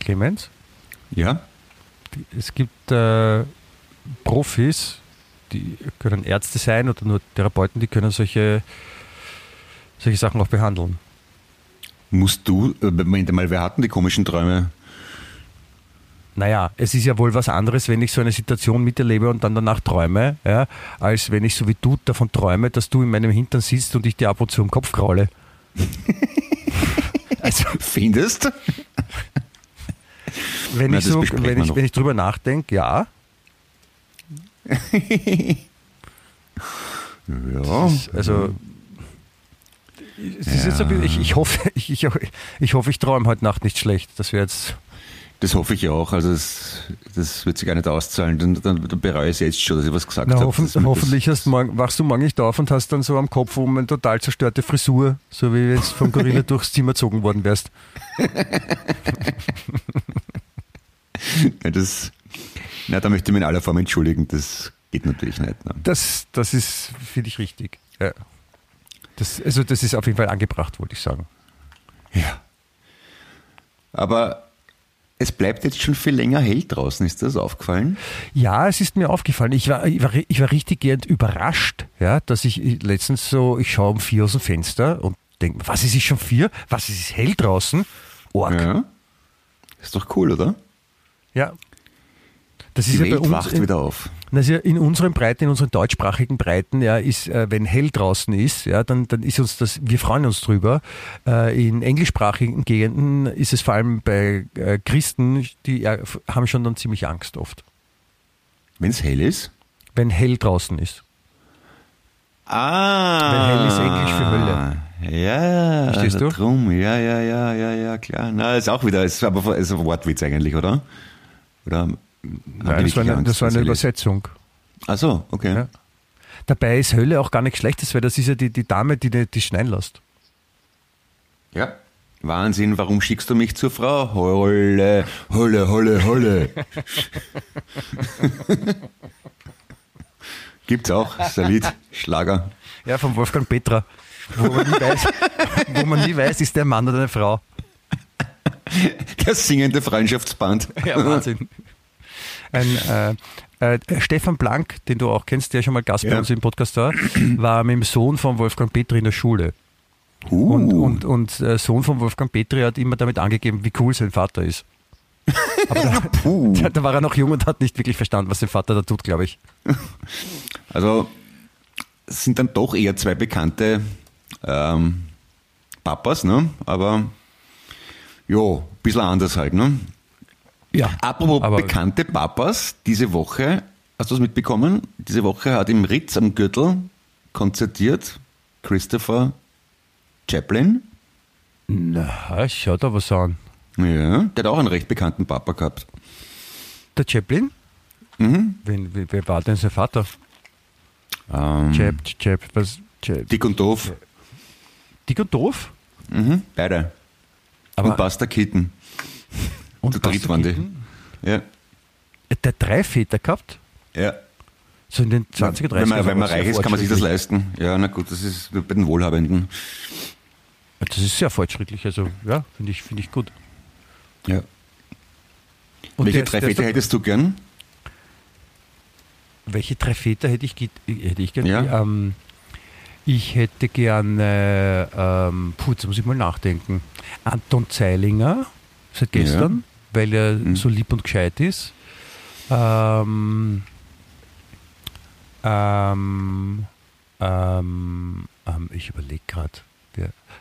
Clemens? Ja? Es gibt äh, Profis, die können Ärzte sein oder nur Therapeuten, die können solche, solche Sachen auch behandeln. Musst du, äh, Moment mal, wer hatten die komischen Träume? Naja, es ist ja wohl was anderes, wenn ich so eine Situation miterlebe und dann danach träume, ja, als wenn ich so wie du davon träume, dass du in meinem Hintern sitzt und ich dir ab und zu im Kopf kraule. Also, findest? Wenn, Na, ich, so, wenn, ich, noch. wenn ich drüber nachdenke, ja. Ja. Also, ist jetzt ein bisschen, ich, ich, hoffe, ich, ich, ich hoffe, ich träume heute Nacht nicht schlecht. Das wäre jetzt. Das hoffe ich auch. Also das, das wird sich gar nicht auszahlen. Dann, dann, dann bereue ich es jetzt schon, dass ich was gesagt Na, habe. hoffen, hoffentlich hast morgen, wachst du morgen nicht auf und hast dann so am Kopf um eine total zerstörte Frisur, so wie du vom Gorilla durchs Zimmer gezogen worden wärst. Ja, das, na, da möchte ich mich in aller Form entschuldigen. Das geht natürlich nicht. Ne? Das, das ist, finde ich, richtig. Ja. Das, also, das ist auf jeden Fall angebracht, wollte ich sagen. Ja. Aber es bleibt jetzt schon viel länger hell draußen. Ist das aufgefallen? Ja, es ist mir aufgefallen. Ich war, ich war, ich war richtig gern überrascht, ja, dass ich letztens so, ich schaue um vier aus dem Fenster und denke, was ist es schon vier? Was ist es hell draußen? Org. Ja. Ja. Ist doch cool, oder? Das Die ist ja Welt bei uns. wacht in- wieder auf. Das ist ja in unseren Breiten, in unseren deutschsprachigen Breiten, ja, ist, äh, wenn hell draußen ist, ja, dann, dann ist uns das, wir freuen uns drüber. Äh, in englischsprachigen Gegenden ist es vor allem bei äh, Christen, die haben schon dann ziemlich Angst oft, Wenn es hell ist? wenn hell draußen ist. Ah. Weil hell ist Englisch für Hölle. Ja, Verstehst also du? Drum. Ja, ja, ja, ja, ja, klar. Na, ist auch wieder, ist aber ist ein Wortwitz eigentlich, oder? Oder die Nein, das war eine, das war eine? Übersetzung. Ach so, okay. Ja. Dabei ist Hölle auch gar nichts Schlechtes, weil das ist ja die, die Dame, die die, die schneien lässt. Ja. Wahnsinn, warum schickst du mich zur Frau? Holle, holle, holle, holle. Gibt's auch, Lied, Schlager. Ja, von Wolfgang Petra. Wo man nie weiß, wo man nie weiß ist der Mann oder eine Frau. Das singende Freundschaftsband. Ja, Wahnsinn. Ein, äh, äh, Stefan Blank, den du auch kennst, der schon mal Gast bei Ja. uns im Podcast war, war mit dem Sohn von Wolfgang Petri in der Schule. Uh, Und, und, und äh, Sohn von Wolfgang Petri hat immer damit angegeben, wie cool sein Vater ist. Aber da, da war er noch jung und hat nicht wirklich verstanden, was sein Vater da tut, glaube ich. Also es sind dann doch eher zwei bekannte ähm, Papas, ne? Aber jo, ein bisschen anders halt, ne? Ja. Apropos Aber- bekannte Papas, diese Woche, hast du es mitbekommen? Diese Woche hat im Ritz am Gürtel konzertiert Christopher Chaplin. Na, schau da was an. Ja, der hat auch einen recht bekannten Papa gehabt. Der Chaplin? Mhm. Wen, wer, wer war denn sein Vater? Ähm, Chap, Chap, was? Chap. Dick und doof. Dick und doof? Mhm, beide. Aber- und Buster Keaton. Und Zu dritt Buster waren die. Keaton? Ja, Der drei Väter gehabt? ja. So in den 20er, 30er wenn man, wenn man reich ist, kann man sich das leisten. Ja, na gut, das ist bei den Wohlhabenden. Das ist sehr fortschrittlich, also ja, finde ich, finde ich gut. Ja. Und Welche der- drei der Väter hättest du gern? Welche drei Väter hätte ich, ge- hätte ich gern? Ja. Ähm, ich hätte gerne, ähm, puh, jetzt muss ich mal nachdenken. Anton Zeilinger seit gestern, weil er so lieb und gescheit ist. Ähm, ähm, ähm, ähm, ich überlege gerade.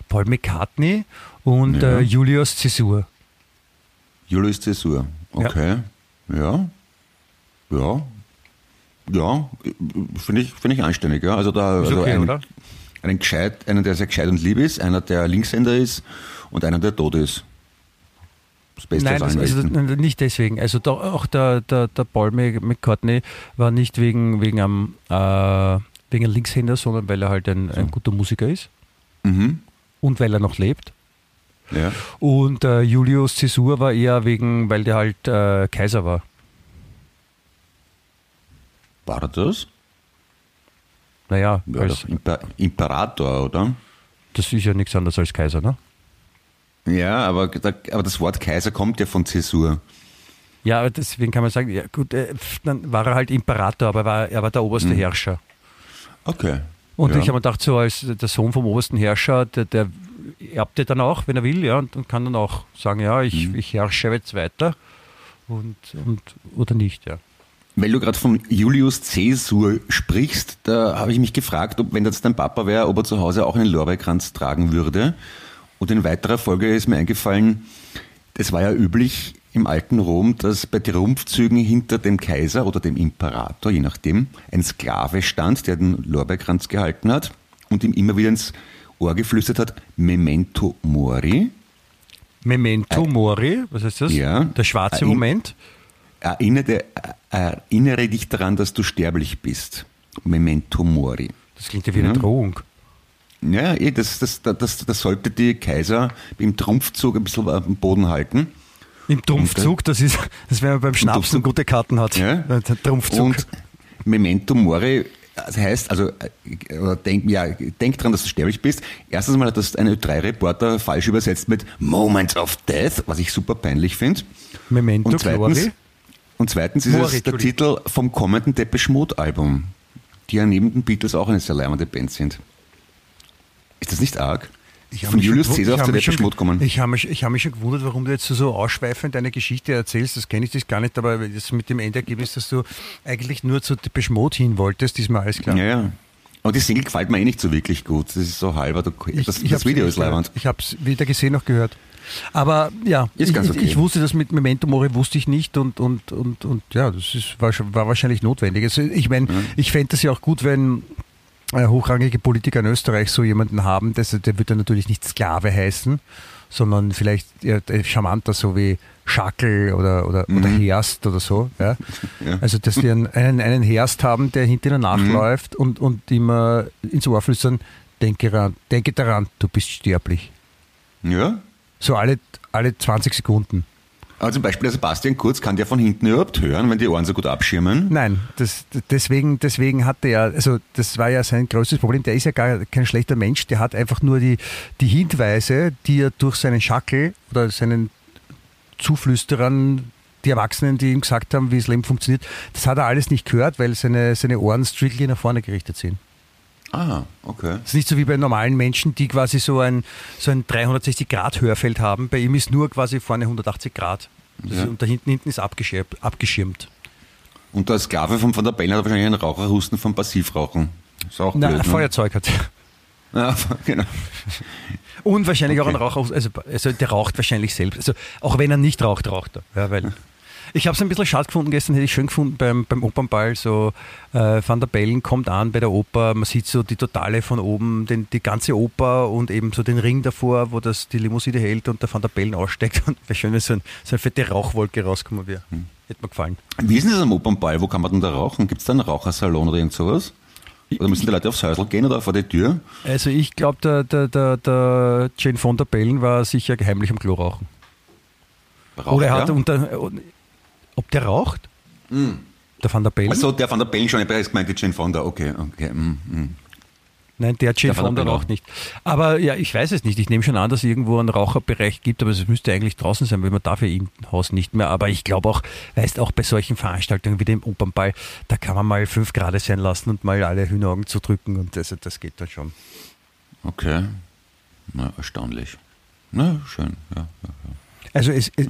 Paul McCartney und Ja. äh, Julius Caesar. Julius Caesar. Okay. Ja. Ja. Ja, finde ich, finde ich anständig, ja. Also da Ist also okay, einen, einen gescheit, einer, der sehr gescheit und lieb ist, einer, der Linkshänder ist und einer, der tot ist. Das Beste Nein, das, also n- nicht deswegen. Also da, auch der, der, der Paul Mc- McCartney war nicht wegen, wegen einem äh, wegen einem Linkshänder, sondern weil er halt ein, ein guter Musiker ist Mhm. und weil er noch lebt. Ja. Und äh, Julius Caesar war eher wegen, weil der halt äh, Kaiser war. War das? Naja, Ja, als, Imper Imperator, oder? das ist ja nichts anderes als Kaiser, ne? Ja, aber, aber das Wort Kaiser kommt ja von Zäsur. Ja, aber deswegen kann man sagen, ja gut, äh, dann war er halt Imperator, aber er war, er war der oberste Herrscher. Okay. Und Mhm. ja. ich habe mir gedacht, so als der Sohn vom obersten Herrscher, der, der erbt ja dann auch, wenn er will, ja, und, und kann dann auch sagen, ja, ich, Mhm. ich herrsche jetzt weiter und, und oder nicht, ja. Weil du gerade von Julius Caesar sprichst, da habe ich mich gefragt, ob, wenn das dein Papa wäre, ob er zu Hause auch einen Lorbeerkranz tragen würde. Und in weiterer Folge ist mir eingefallen, das war ja üblich im alten Rom, dass bei Triumphzügen hinter dem Kaiser oder dem Imperator, je nachdem, ein Sklave stand, der den Lorbeerkranz gehalten hat und ihm immer wieder ins Ohr geflüstert hat, Memento Mori. Memento Mori, was heißt das? Ja. Der schwarze Moment. Erinnere, erinnere dich daran, dass du sterblich bist. Memento Mori. Das klingt ja wie eine Ja. Drohung. Ja, eh, das, das, das, das, sollte die Kaiser im Trumpfzug ein bisschen am Boden halten. Im Trumpfzug, das ist, das wenn man beim Schnaps Trumpfzug. und gute Karten hat. Ja. Der Trumpfzug. Und Memento Mori das heißt, also äh, oder denk, ja, denk dran, dass du sterblich bist. Erstens mal hat das ein Ö3-Reporter falsch übersetzt mit Moment of Death, was ich super peinlich finde. Memento Und zweitens, Glory. und zweitens ist Mori, es der. Titel vom kommenden Depeche Mode Album, die ja neben den Beatles auch eine sehr leimende Band sind. Ist das nicht arg? Ich Von Julius Caesar auf der Depeche Mode kommen. Ich habe mich, ich hab mich schon gewundert, warum du jetzt so ausschweifend deine Geschichte erzählst. Das kenne ich das gar nicht, aber das mit dem Endergebnis, dass du eigentlich nur zu Depeche Mode hin wolltest, ist mir alles klar. Ja, ja. Aber die Single gefällt mir eh nicht so wirklich gut. Das ist so halber. Ich, Das, ich das Video ist leibend. Ich habe es weder gesehen noch gehört. Aber ja, ich, okay. ich wusste das mit Memento Mori, wusste ich nicht und, und, und, und ja, das ist, war, war wahrscheinlich notwendig. Also ich meine, ich fände das ja auch gut, wenn hochrangige Politiker in Österreich so jemanden haben, das, der wird dann natürlich nicht Sklave heißen, sondern vielleicht ja, äh, charmanter, so wie Schackel oder, oder, oder Herst oder so. Ja? Mhm. Ja. Also, dass die einen, einen, einen Herst haben, der hinter ihnen nachläuft und, und immer ins Ohr flüstern, denke, ran, denke daran, du bist sterblich. Ja. So alle, alle 20 Sekunden. Aber zum Beispiel der Sebastian Kurz kann der von hinten überhaupt hören, wenn die Ohren so gut abschirmen. Nein, das, deswegen, deswegen hatte er, also das war ja sein größtes Problem. Der ist ja gar kein schlechter Mensch, der hat einfach nur die, die Hinweise, die er durch seinen Schackel oder seinen Zuflüsterern, die Erwachsenen, die ihm gesagt haben, wie das Leben funktioniert, das hat er alles nicht gehört, weil seine, seine Ohren strictly nach vorne gerichtet sind. Ah, okay. Das ist nicht so wie bei normalen Menschen, die quasi so ein, so ein 360-Grad-Hörfeld haben. Bei ihm ist nur quasi vorne 180 Grad. Ja. ist, und da hinten, hinten ist abgeschirmt. abgeschirmt. Und der Sklave von Van der Bellen hat wahrscheinlich einen Raucherhusten vom Passivrauchen. Ist auch Nein, blöd, ein ne? Feuerzeug hat. Ja, genau. Und wahrscheinlich auch Okay. ein Raucher, also, also der raucht wahrscheinlich selbst. Also auch wenn er nicht raucht, raucht er. Ja, weil ich habe es ein bisschen schade gefunden, gestern hätte ich schön gefunden beim, beim Opernball, so äh, Van der Bellen kommt an bei der Oper, man sieht so die Totale von oben, den, die ganze Oper und eben so den Ring davor, wo das die Limousine hält und der Van der Bellen aussteigt und wäre schön, wenn so, ein, so eine fette Rauchwolke rauskommen wäre. Hm. Hätte mir gefallen. Wie ist denn das am Opernball? Wo kann man denn da rauchen? Gibt es da einen Rauchersalon oder irgend sowas? Oder müssen die Leute aufs Häusl gehen oder vor die Tür? Also ich glaube, der, der, der, der Jane von der Bellen war sicher heimlich am Klo rauchen. Raucht Oder er hat der? unter, ob der raucht? Der Van der Bellen? Also der Van der Bellen schon, ich habe gemeint, die Jane Fonda, okay, okay. mm, mm. Nein, der Jane Fonda raucht nicht. Aber ja, ich weiß es nicht. Ich nehme schon an, dass es irgendwo einen Raucherbereich gibt, aber es müsste eigentlich draußen sein, weil man darf ja im Haus nicht mehr. Aber ich glaube auch, weißt auch bei solchen Veranstaltungen wie dem Opernball, da kann man mal fünf Grad sein lassen und mal alle Hühneraugen zudrücken und das, das geht dann schon. Okay. Na, erstaunlich. Na, schön, ja. ja, ja. Also es, es,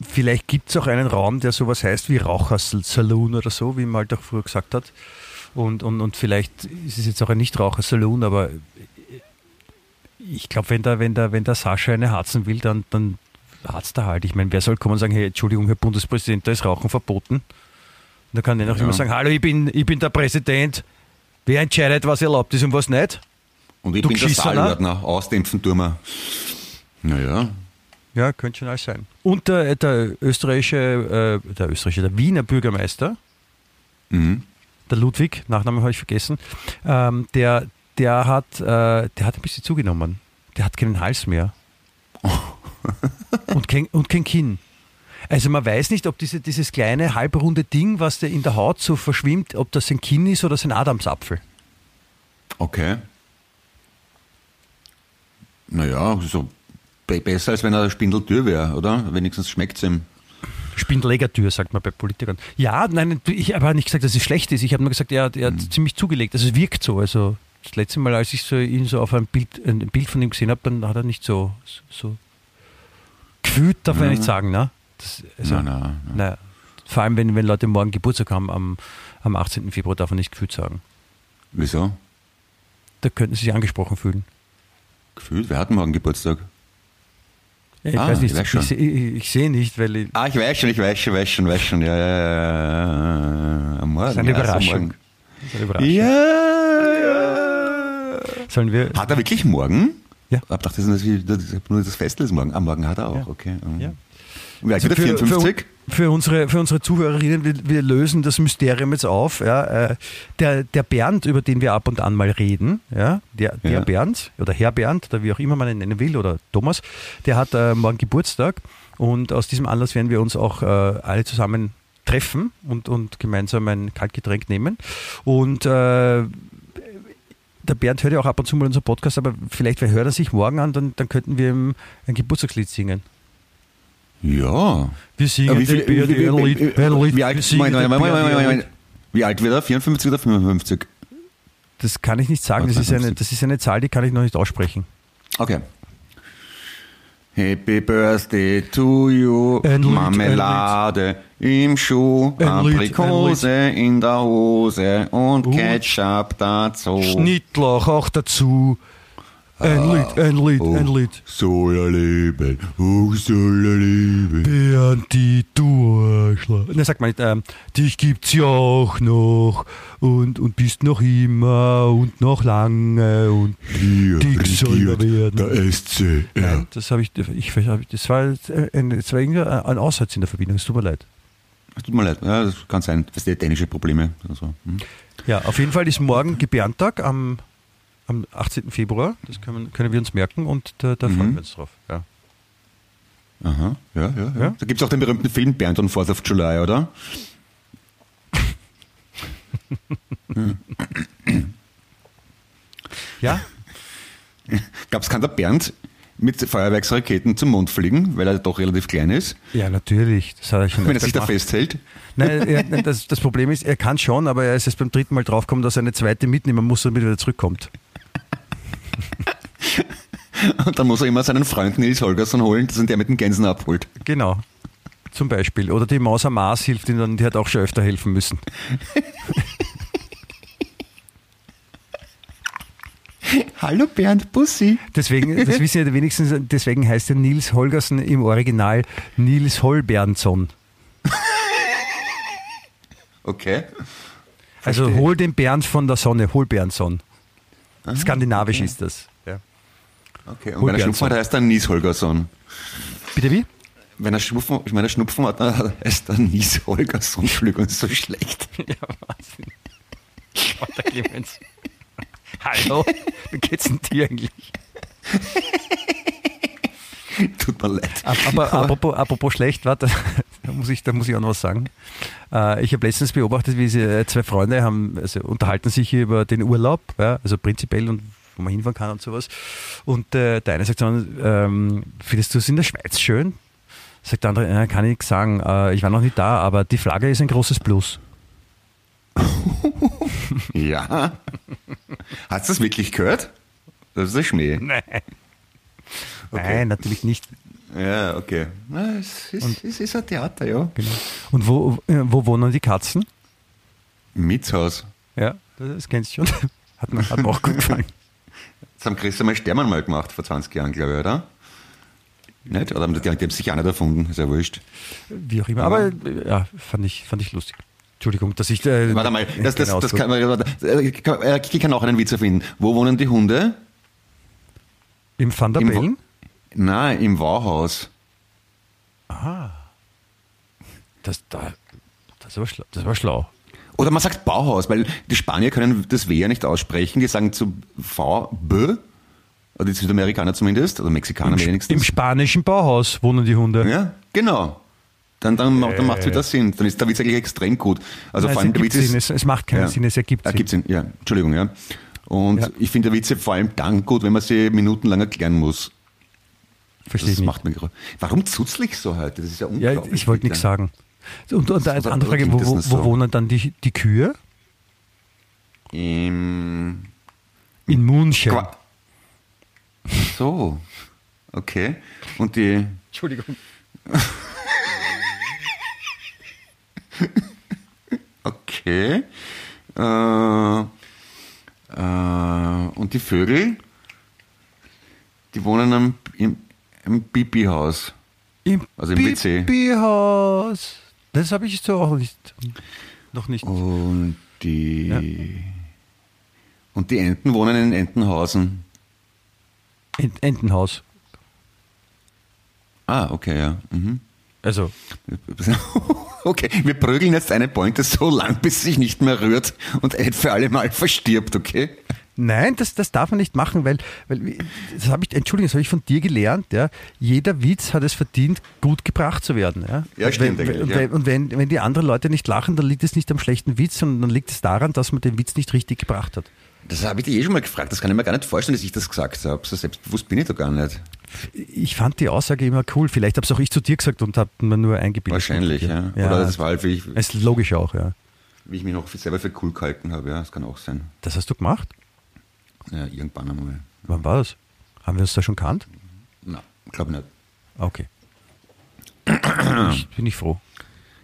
vielleicht gibt es auch einen Raum, der sowas heißt wie Rauchersaloon oder so, wie man halt auch früher gesagt hat. Und, und, und vielleicht ist es jetzt auch ein Nicht-Raucher-Saloon, aber ich glaube, wenn der, wenn, der, wenn der Sascha eine harzen will, dann, dann hat's da halt. Ich meine, wer soll kommen und sagen, hey, Entschuldigung, Herr Bundespräsident, da ist Rauchen verboten. Da kann er auch ja. immer sagen, hallo, ich bin, ich bin der Präsident. Wer entscheidet, was erlaubt ist und was nicht? Und ich du bin der Saalordner, ausdämpfen tun wir. Naja. Ja, könnte schon alles sein. Und der, der österreichische, äh, der österreichische, der Wiener Bürgermeister, mhm. der Ludwig, Nachname habe ich vergessen, ähm, der, der, hat, äh, der hat ein bisschen zugenommen. Der hat keinen Hals mehr. und, kein, und kein Kinn. Also man weiß nicht, ob diese, dieses kleine halbrunde Ding, was da in der Haut so verschwimmt, ob das ein Kinn ist oder sein Adamsapfel. Okay. Naja, so besser als wenn er Spindeltür wäre, oder? Wenigstens schmeckt es ihm. Spindelägertür, sagt man bei Politikern. Ja, nein, ich habe nicht gesagt, dass es schlecht ist. Ich habe nur gesagt, er, er hat mhm. ziemlich zugelegt. Also es wirkt so. Also das letzte Mal, als ich so ihn so auf einem Bild, ein Bild von ihm gesehen habe, dann hat er nicht so, so gefühlt, darf man nicht sagen, ne? Das, also, nein, nein, nein. Naja, vor allem, wenn, wenn Leute morgen Geburtstag haben, am, am 18. Februar, darf man nicht gefühlt sagen. Wieso? Da könnten sie sich angesprochen fühlen. Gefühlt? Wer hat morgen Geburtstag? Ich ah, weiß nicht, ich, ich, ich, ich sehe nicht, weil ich. Ah, ich weiß schon, ich weiß schon, weiß schon, weiß schon. Ja, ja, ja. Am Morgen. Das ist eine Überraschung. Das ist eine Überraschung. Ja, ja. Sollen wir. Hat er wirklich morgen? Ja. Ich dachte, das ist nur das Festel ist morgen. Am Morgen hat er auch, ja. okay. Ja. Wie alt wird er? 54? Für, für, unsere, für unsere Zuhörerinnen, wir, wir, lösen das Mysterium jetzt auf. Ja, äh, der, der Bernd, über den wir ab und an mal reden, ja, der, der ja. Bernd oder Herr Bernd, oder wie auch immer man ihn nennen will, oder Thomas, der hat äh, morgen Geburtstag und aus diesem Anlass werden wir uns auch äh, alle zusammen treffen und, und gemeinsam ein Kaltgetränk nehmen. Und äh, der Bernd hört ja auch ab und zu mal unseren Podcast, aber vielleicht hört er sich morgen an, dann, dann könnten wir ihm ein Geburtstagslied singen. Ja. Wir singen wie, viel, wie, wie, wie, wie, alt, mein, mein, mein, wie alt wird er? 54 oder 55? Das kann ich nicht sagen. Das ist, eine, das ist eine Zahl, die kann ich noch nicht aussprechen. Okay. Happy Birthday to you, ein Marmelade im Schuh, Aprikose in der Hose und uh. Ketchup dazu. Schnittlauch auch dazu. Ein ah, Lied, ein Lied, oh, ein Lied. Soll er leben, oh, soll er leben. Bernd, die Durchschlag. Ne, sag mal nicht, ähm, dich gibt's ja auch noch und, und bist noch immer und noch lange und Hier dick soll er werden. Der SC. Ja. Nein, das habe ich, ich, das war, ein, das war irgendwie ein Aussatz in der Verbindung, es tut mir leid. Es tut mir leid, ja, das kann sein, das sind dänische Probleme. Also, hm. Ja, auf jeden Fall ist morgen Gebärentag am am 18. Februar. Das können, können wir uns merken und da, da mhm. freuen wir uns drauf. Ja. Aha, ja, ja. ja. ja? Da gibt es auch den berühmten Film Bernd on 4th of July, oder? ja. Gab es kann der Bernd mit Feuerwerksraketen zum Mond fliegen, weil er doch relativ klein ist? Ja, natürlich. Das hat er schon Wenn er sich gemacht. da festhält? Nein, er, das, das, Problem ist, er kann schon, aber er ist jetzt beim dritten Mal draufgekommen, dass er eine zweite mitnehmen muss, damit er wieder zurückkommt. Und dann muss er immer seinen Freund Nils Holgersson holen, dass er der mit den Gänsen abholt. Genau. Zum Beispiel. Oder die Maus am Mars hilft ihm dann, die hat auch schon öfter helfen müssen. Hallo Bernd Bussi. Deswegen, das wissen ja wenigstens, deswegen heißt er Nils Holgersen im Original Nils Holbernson. Okay. Also hol den Bernd von der Sonne, hol Bernson. Ah, Skandinavisch okay. ist das. Ja. Okay, und hol wenn er Schnupfen hat, heißt er Nies Holgersson. Bitte wie? Wenn er Schnupfen, ich meine, Schnupfen hat, dann heißt er Nies Holgersson. Entschuldigung, ist so schlecht. Ja, Wahnsinn. Walter Clemens. Hallo, wie geht's denn dir eigentlich? Tut mir leid. Aber, apropos, apropos schlecht, warte, da muss ich, da muss ich auch noch was sagen. Äh, ich habe letztens beobachtet, wie sie, äh, zwei Freunde haben, also unterhalten sich über den Urlaub, ja, also prinzipiell und wo man hinfahren kann und sowas. Und äh, der eine sagt dann, ähm, findest du es in der Schweiz schön? Sagt der andere, kann ich nichts sagen, äh, ich war noch nicht da, aber die Flagge ist ein großes Plus. ja. Hast du das wirklich gehört? Das ist ein Schmäh. Nein. Okay. Nein, natürlich nicht. Ja, okay. Na, es, ist, es ist ein Theater, ja. Genau. Und wo, äh, wo wohnen die Katzen? Im Mietshaus. Ja, das kennst du schon. Hat mir, hat mir auch gut gefallen. Das haben Chris einmal Stermann mal gemacht, vor 20 Jahren, glaube ich, oder? Nicht? Oder haben die, die haben sich auch nicht erfunden, ist ja wurscht. Wie auch immer. Aber ja, fand ich, fand ich lustig. Entschuldigung, dass ich. Äh, Warte mal, das, das, das kann man, äh, äh, ich kann auch einen Witz erfinden. Wo wohnen die Hunde? Im Van der Bellen? Nein, im Wauhaus. Das, da, das, war schlau, das war schlau. Oder man sagt Bauhaus, weil die Spanier können das W ja nicht aussprechen. Die sagen zu V, B, oder die Südamerikaner zumindest, oder Mexikaner Im, wenigstens. Im spanischen Bauhaus wohnen die Hunde. Ja, genau. Dann, dann, macht- dann macht es wieder Sinn. Dann ist der Witz eigentlich extrem gut. Also Nein, vor es allem der ergibt Witz ist. Sinn. Es, es macht keinen Ja. Sinn, es ergibt Ah, Sinn. gibt's Sinn, ja. Entschuldigung, ja. Und Ja. ich finde der Witze vor allem dann gut, wenn man sie minutenlang erklären muss. Verstehe Das ich nicht. macht mir. Warum zuzlich so heute? Das ist ja Ja, unglaublich. ich wollte nichts sagen. Und, und eine Oder- andere Frage, wo, wo, so? wohnen dann die, die Kühe? Im In München. Qua so. Okay. Und die. Entschuldigung. Okay. Äh, äh, und die Vögel, die wohnen am, im, im Pipi-Haus. Im Also im WC. Pipi-Haus. Das habe ich so auch nicht. Noch nicht. Und die. Und die Enten wohnen in Entenhausen. Ent Entenhaus. Ah, okay, ja. Mhm. Also, Okay, wir prügeln jetzt eine Pointe so lang, bis sie sich nicht mehr rührt und ein für alle Mal verstirbt, okay? Nein, das, das darf man nicht machen, weil, weil das habe ich, Entschuldigung, das habe ich von dir gelernt, ja. Jeder Witz hat es verdient, gut gebracht zu werden, ja. Ja, stimmt Wenn, eigentlich, wenn, ja. Und wenn, wenn die anderen Leute nicht lachen, dann liegt es nicht am schlechten Witz, sondern dann liegt es daran, dass man den Witz nicht richtig gebracht hat. Das habe ich dir eh schon mal gefragt. Das kann ich mir gar nicht vorstellen, dass ich das gesagt habe. So selbstbewusst bin ich da gar nicht. Ich fand die Aussage immer cool. Vielleicht habe es auch ich zu dir gesagt und habe mir nur eingebildet. Wahrscheinlich, ja. ja. Oder das war halt, wie ich, ist logisch auch, ja. wie ich mich noch selber für cool gehalten habe. Ja, das kann auch sein. Das hast du gemacht? Ja, irgendwann einmal. Wann war das? Haben wir uns da schon kannt? Na, glaube nicht. Okay. ich, bin ich froh.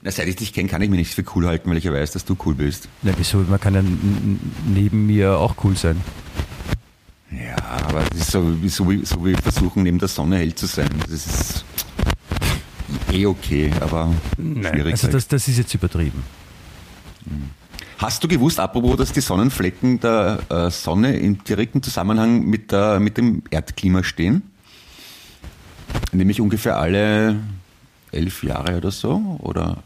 Na, seit ich dich kenne, kann ich mich nicht für cool halten, weil ich ja weiß, dass du cool bist. Na, wieso? Man kann ja neben mir auch cool sein. Ja, aber das ist so, wie- so, wie, so wie versuchen, neben der Sonne hell zu sein. Das ist eh okay, aber schwierig. Also halt. das, das ist jetzt übertrieben. Hast du gewusst, apropos, dass die Sonnenflecken der äh, Sonne im direkten Zusammenhang mit, der, mit dem Erdklima stehen? Nämlich ungefähr alle elf Jahre oder so? Oder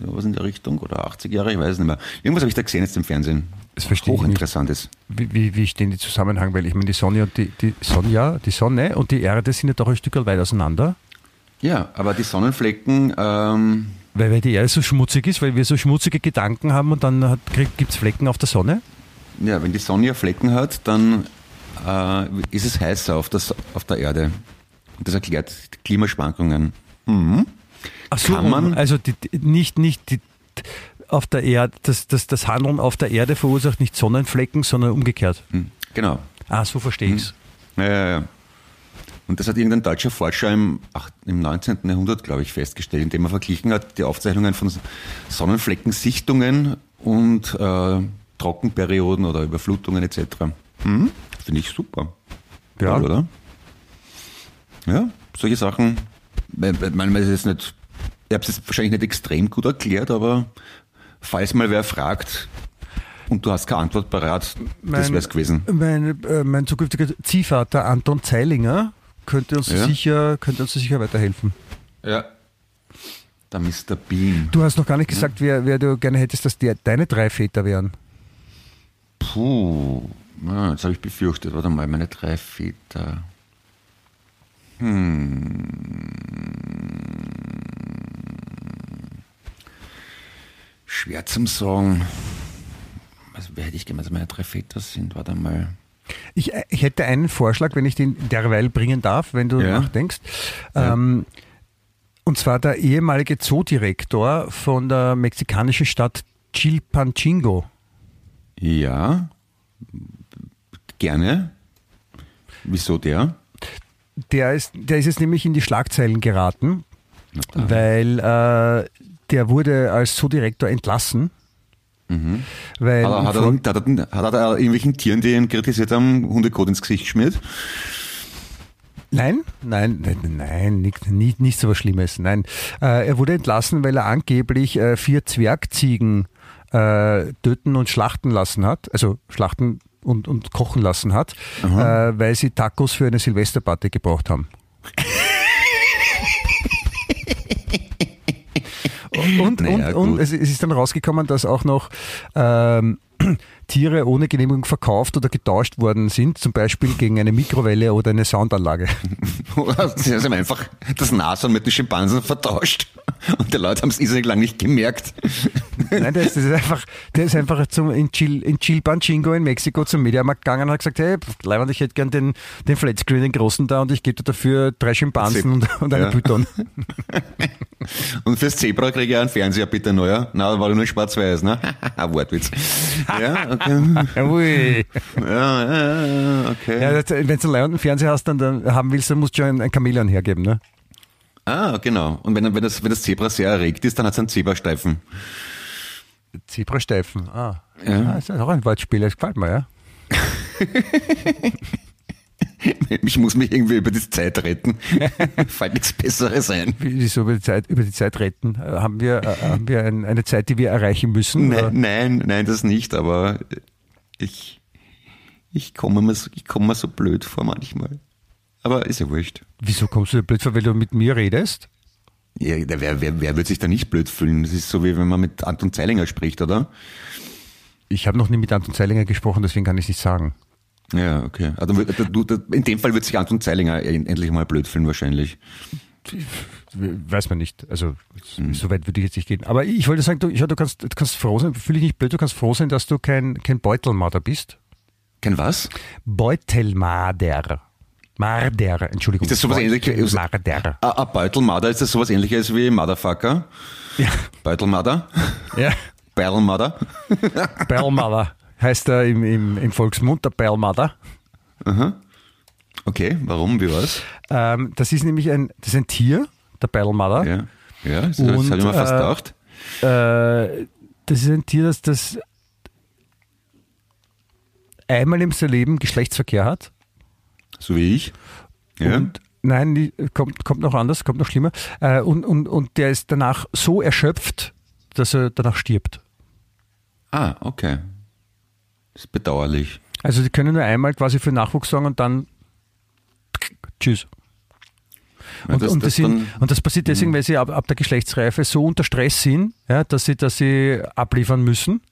was in der Richtung? Oder 80 Jahre? Ich weiß es nicht mehr. Irgendwas habe ich da gesehen jetzt im Fernsehen. Das verstehe ich nicht. Wie, wie, wie stehen die Zusammenhang? Weil ich meine, die Sonne und die, die Sonne, ja, die Sonne und die Erde sind ja doch ein Stück weit auseinander. Ja, aber die Sonnenflecken, ähm, Weil, weil die Erde so schmutzig ist, weil wir so schmutzige Gedanken haben und dann gibt es Flecken auf der Sonne. ja, wenn die Sonne ja Flecken hat, dann äh, ist es heißer auf, das, auf der Erde. Und das erklärt Klimaschwankungen. Ach so, Kann man- also die, nicht, nicht die, auf der Erde, das, das, das Handeln auf der Erde verursacht nicht Sonnenflecken, sondern umgekehrt. Hm, Genau. Ah, so verstehe ich's. Ja, ja, ja. Und das hat irgendein deutscher Forscher im, ach, im 19. Jahrhundert, glaube ich, festgestellt, indem er verglichen hat die Aufzeichnungen von Sonnenfleckensichtungen und äh, Trockenperioden oder Überflutungen etc. Hm? Finde ich super. Ja. Toll, oder? Ja, solche Sachen. Manchmal ist es nicht, ich habe es jetzt wahrscheinlich nicht extrem gut erklärt, aber falls mal wer fragt und du hast keine Antwort parat, das wäre es gewesen. Mein, äh, mein zukünftiger Ziehvater Anton Zeilinger könnte uns, Ja. sicher, könnte uns sicher weiterhelfen. Ja. Der Mr. Bean. Du hast noch gar nicht gesagt, wer, wer du gerne hättest, dass die, deine drei Väter wären. Puh, na, jetzt habe ich befürchtet. Warte mal, meine drei Väter. Hm. Schwer zum Sagen. Also, wer hätte ich gemeint, dass meine drei Väter sind? Warte mal. Ich, äh, ich hätte einen Vorschlag, wenn ich den derweil bringen darf, wenn du Ja. nachdenkst. Ähm, und zwar der ehemalige Zoodirektor von der mexikanischen Stadt Chilpanchingo. Ja, gerne. Wieso der? der ist, der ist jetzt nämlich in die Schlagzeilen geraten, weil äh, der wurde als Zoodirektor entlassen. Weil Hat er, hat, er, hat, er, hat er irgendwelchen Tieren, die ihn kritisiert haben, Hundekot ins Gesicht geschmiert? Nein, nein, nein, nein, nicht, nicht, nicht so was Schlimmes. Nein, äh, er wurde entlassen, weil er angeblich äh, vier Zwergziegen äh, töten und schlachten lassen hat, also schlachten und, und kochen lassen hat, äh, weil sie Tacos für eine Silvesterparty gebraucht haben. Und, Naja, und, und es, es ist dann rausgekommen, dass auch noch ähm, Tiere ohne Genehmigung verkauft oder getauscht worden sind, zum Beispiel gegen eine Mikrowelle oder eine Soundanlage. Sie haben einfach das Nashorn mit den Schimpansen vertauscht. Und die Leute haben es irrsinnig lang nicht gemerkt. Nein, der ist, das ist einfach, der ist einfach zum, in, Chil, in Chilpanchingo in Mexiko zum Mediamarkt gegangen und hat gesagt, hey, Leiband, ich hätte gern den, den Flatscreen, den großen da und ich gebe dir dafür drei Schimpansen und, und einen Ja. Python. Und fürs Zebra kriege ich einen Fernseher, bitte neuer. Na, war nur schwarz-weiß, ne? Wortwitz. Ja, okay. Ui. Ja, ja, ja, okay. Ja, wenn du einen leibenden Fernseher hast, dann, dann haben willst, dann musst du schon ein, ein Chamäleon hergeben, ne? Ah, genau. Und wenn, wenn, das, wenn das Zebra sehr erregt ist, dann hat es einen Zebrastreifen. Zebrastreifen. Ah. Ja. Ah, ist auch ein Wortspiel, das gefällt mir, ja. Ich muss mich irgendwie über die Zeit retten. Fällt nichts Besseres ein. Wieso über die Zeit, über die Zeit retten? Äh, Haben wir, äh, haben wir ein, eine Zeit, die wir erreichen müssen? oder? Nein, nein, nein, das nicht, aber ich, ich komme mir, so- ich komme mir so blöd vor manchmal. Aber ist ja wurscht. Wieso kommst du dir blöd vor, weil du mit mir redest? Ja, wer, wer, wer wird sich da nicht blöd fühlen? Das ist so, wie wenn man mit Anton Zeilinger spricht, oder? Ich habe noch nie mit Anton Zeilinger gesprochen, deswegen kann ich nicht sagen. Ja, okay. Also, in dem Fall wird sich Anton Zeilinger endlich mal blöd fühlen, wahrscheinlich. Weiß man nicht. Also Hm. so weit würde ich jetzt nicht gehen. Aber ich wollte sagen, du, ich, du, kannst, du kannst froh sein, fühle ich nicht blöd, du kannst froh sein, dass du kein, kein Beutelmarder bist. Kein was? Beutelmarder. Marder, Entschuldigung. Ist das sowas ähnliches? Marder. Ein ein Beutelmarder, ist das sowas ähnliches wie Motherfucker? Ja. Beutelmarder? ja. Perlmarder? Perlmarder heißt er im, im, im Volksmund, der Perlmarder. Okay, warum? Wie war's? Ähm, das ist nämlich ein, das ist ein Tier, der Perlmarder. Ja, ja das, das habe ich mir fast äh, gedacht. Äh, das ist ein Tier, das, das einmal im Leben Geschlechtsverkehr hat. So wie ich. Ja. Und nein, kommt, kommt noch anders, kommt noch schlimmer. Äh, und, und, und der ist danach so erschöpft, dass er danach stirbt. Ah, okay. Das ist bedauerlich. Also sie können nur einmal quasi für Nachwuchs sorgen und dann tschüss. Ja, Und, das- und, das das sind, und das passiert deswegen, weil sie ab, ab der Geschlechtsreife so unter Stress sind, ja, dass, sie, dass sie abliefern müssen.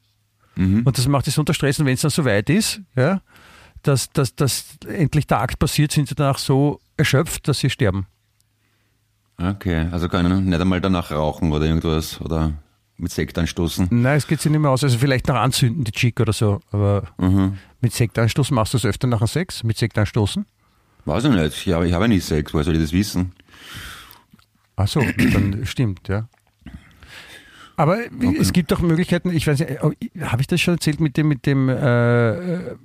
Mhm. Und das macht es unter Stress. Und wenn es dann soweit ist, ja, dass, dass, dass endlich der Akt passiert, sind sie danach so erschöpft, dass sie sterben. Okay, also können nicht einmal danach rauchen oder irgendwas oder mit Sekt anstoßen. Nein, es geht sich nicht mehr aus. Also vielleicht noch anzünden, die Chick oder so. Aber Mhm. mit Sekt anstoßen machst du das öfter nach dem Sex? Mit Sekt anstoßen? Weiß ich nicht. Ich habe, ich habe nie Sex, woher soll ich das wissen? Ach so, dann stimmt, ja. Aber wie- es gibt auch Möglichkeiten, ich weiß nicht, habe ich das schon erzählt mit dem, mit dem äh,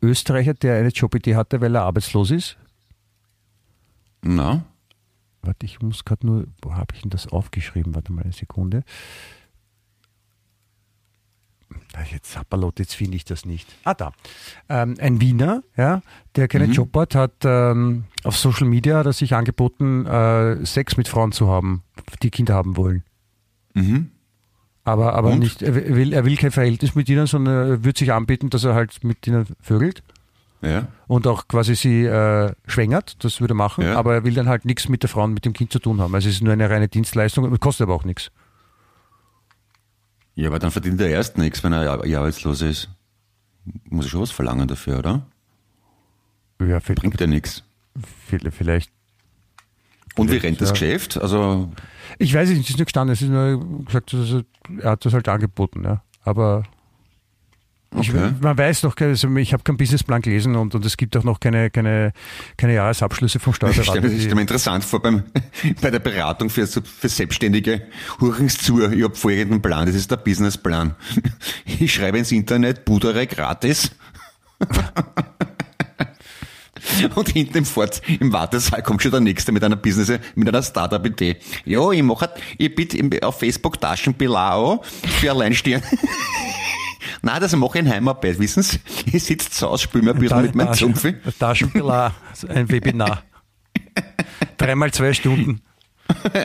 Österreicher, der eine Jobidee hatte, weil er arbeitslos ist? Na? Warte, ich muss gerade nur, wo habe ich denn das aufgeschrieben? Warte mal eine Sekunde. Jetzt Sapperlot, jetzt finde ich das nicht. Ah, da. Ähm, ein Wiener, ja, der keinen Job hat, hat ähm, auf Social Media hat er sich angeboten, äh, Sex mit Frauen zu haben, die Kinder haben wollen. Mhm. Aber, aber Und? nicht, er will, er will kein Verhältnis mit ihnen, sondern er wird sich anbieten, dass er halt mit ihnen vögelt Ja. und auch quasi sie äh, schwängert, das würde er machen, Ja. aber er will dann halt nichts mit der Frau und mit dem Kind zu tun haben. Also es ist nur eine reine Dienstleistung und kostet aber auch nichts. Ja, aber dann verdient er erst nichts, wenn er ar- arbeitslos ist. Muss ich schon was verlangen dafür, oder? Ja, vielleicht, Bringt ja nichts. vielleicht. Und wie rennt das ja. Geschäft? Also, Ich weiß nicht, es ist nur gestanden, es ist nur gesagt, er, er hat das halt angeboten, ja. Aber ich, Okay. man weiß noch, also ich habe keinen Businessplan gelesen und, und es gibt auch noch keine, keine, keine Jahresabschlüsse vom ich stelle Steuerberater. mir, stell mir interessant vor beim, bei der Beratung für, für Selbstständige. Hurchens zu, ich habe folgenden Plan, das ist der Businessplan. Ich schreibe ins Internet, Budere gratis. Und hinten im Fort, im Wartesaal kommt schon der Nächste mit einer Business, mit einer Startup-Idee. Ja, ich mache, ich bitte auf Facebook Taschenbilao für Alleinstehende. Nein, das mache ich in Heimarbeit, wissen Sie? Ich sitze zu Hause, spiele mir ein bisschen mit meinem Zumpfi. Taschenpilar, ein Webinar. Dreimal zwei Stunden.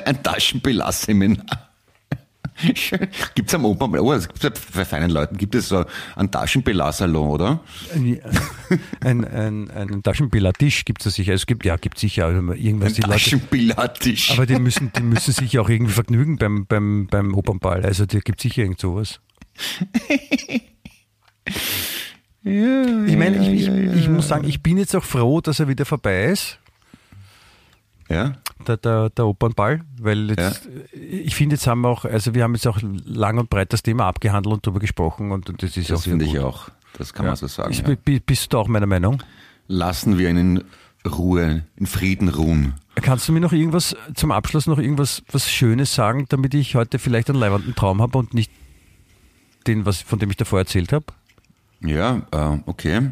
ein Taschenpilar-Seminar. Gibt es am Opern, oh, es gibt bei feinen Leuten, gibt es so einen Taschenpilar-Salon, oder? Ein, ein, ein Taschenpilar-Tisch gibt es sicher. Es gibt, ja, gibt sicher irgendwas. Ein Taschenpilar-Tisch. Aber die müssen, die müssen sich auch irgendwie vergnügen beim, beim, beim Opernball. Also, da gibt sicher irgend sowas. Ja, ich meine, ich, ja, ja, ich, ich muss sagen, ich bin jetzt auch froh, dass er wieder vorbei ist. Ja. Der, der, der Opernball, weil jetzt, ich finde, jetzt haben wir auch, also wir haben jetzt auch lang und breit das Thema abgehandelt und darüber gesprochen und, und das ist Das auch finde gut. ich auch. Das kann man so sagen. Ist, Ja. bi- Bist du auch meiner Meinung? Lassen wir ihn in Ruhe, in Frieden ruhen. Kannst du mir noch irgendwas zum Abschluss noch irgendwas was Schönes sagen, damit ich heute vielleicht einen leibenden Traum habe und nicht den, was, von dem ich davor erzählt habe? Ja, äh, okay.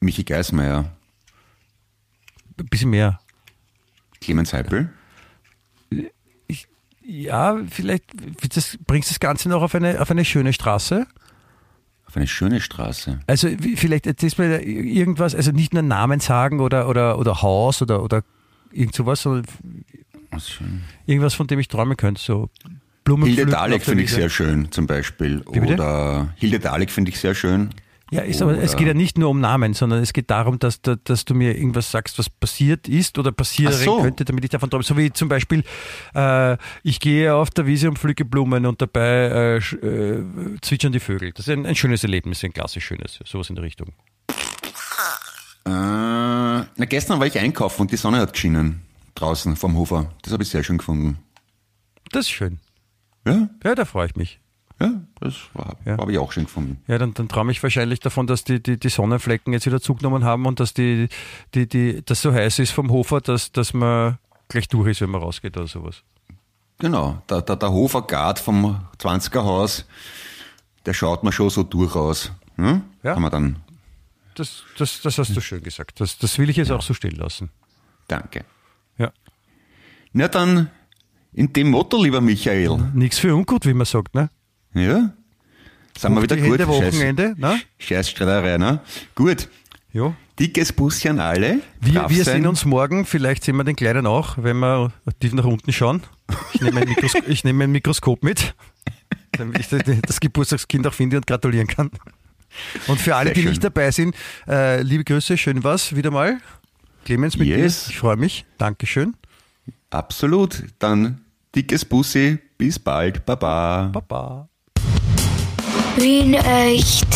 Michi Geismeier, Ein bisschen mehr. Clemens Heipel. Ja, vielleicht das, bringst du das Ganze noch auf eine, auf eine schöne Straße. Auf eine schöne Straße. Also vielleicht erzählst du mir irgendwas, also nicht nur Namen sagen oder, oder, oder Haus oder, oder irgend sowas, sondern irgendwas, von dem ich träumen könnte. So Blumen Hilde Dalek finde ich sehr schön, zum Beispiel. Oder Hilde Dalek finde ich sehr schön. Ja, ist aber, es geht ja nicht nur um Namen, sondern es geht darum, dass, da- dass du mir irgendwas sagst, was passiert ist oder passieren so. könnte, damit ich davon träume. So wie zum Beispiel, äh, ich gehe auf der Wiese und pflücke Blumen und dabei äh, äh, zwitschern die Vögel. Das ist ein, ein schönes Erlebnis, ein klassisch schönes, sowas in der Richtung. Äh, na, gestern war ich einkaufen und die Sonne hat geschienen. Draußen vom Hofer. Das habe ich sehr schön gefunden. Das ist schön. Ja, Ja, da freue ich mich. ja, das war, Ja. habe ich auch schön gefunden. Ja, dann, dann träume ich wahrscheinlich davon, dass die, die, die Sonnenflecken jetzt wieder zugenommen haben und dass die, die, die, das so heiß ist vom Hofer, dass, dass man gleich durch ist, wenn man rausgeht oder sowas. Genau, der, der, der Hofer Gard vom 20er Haus, der schaut mir schon so durchaus. Hm? Ja. Kann man dann, Das, das, das hast du schön gesagt. Das, das will ich jetzt auch so stehen lassen. danke. Ja. Na dann, in dem Motto, lieber Michael. Nichts für ungut, wie man sagt, ne? Ja? Sind wir wieder gut? Hände Wochenende, ne? Scheiß Streiterei, ne? Gut. Ja. Dickes Bussi an alle. Wir, wir sehen uns morgen, vielleicht sehen wir den Kleinen auch, wenn wir tief nach unten schauen. Ich nehme ein, Mikros ich nehme ein Mikroskop mit, damit ich das Geburtstagskind auch finde und gratulieren kann. Und für alle, Sehr die schön. nicht dabei sind, äh, liebe Grüße, schön was wieder mal. Clemens mit Yes. dir, ich freue mich. Dankeschön. Absolut. Dann dickes Bussi. Bis bald. Baba. Baba. Wien echt.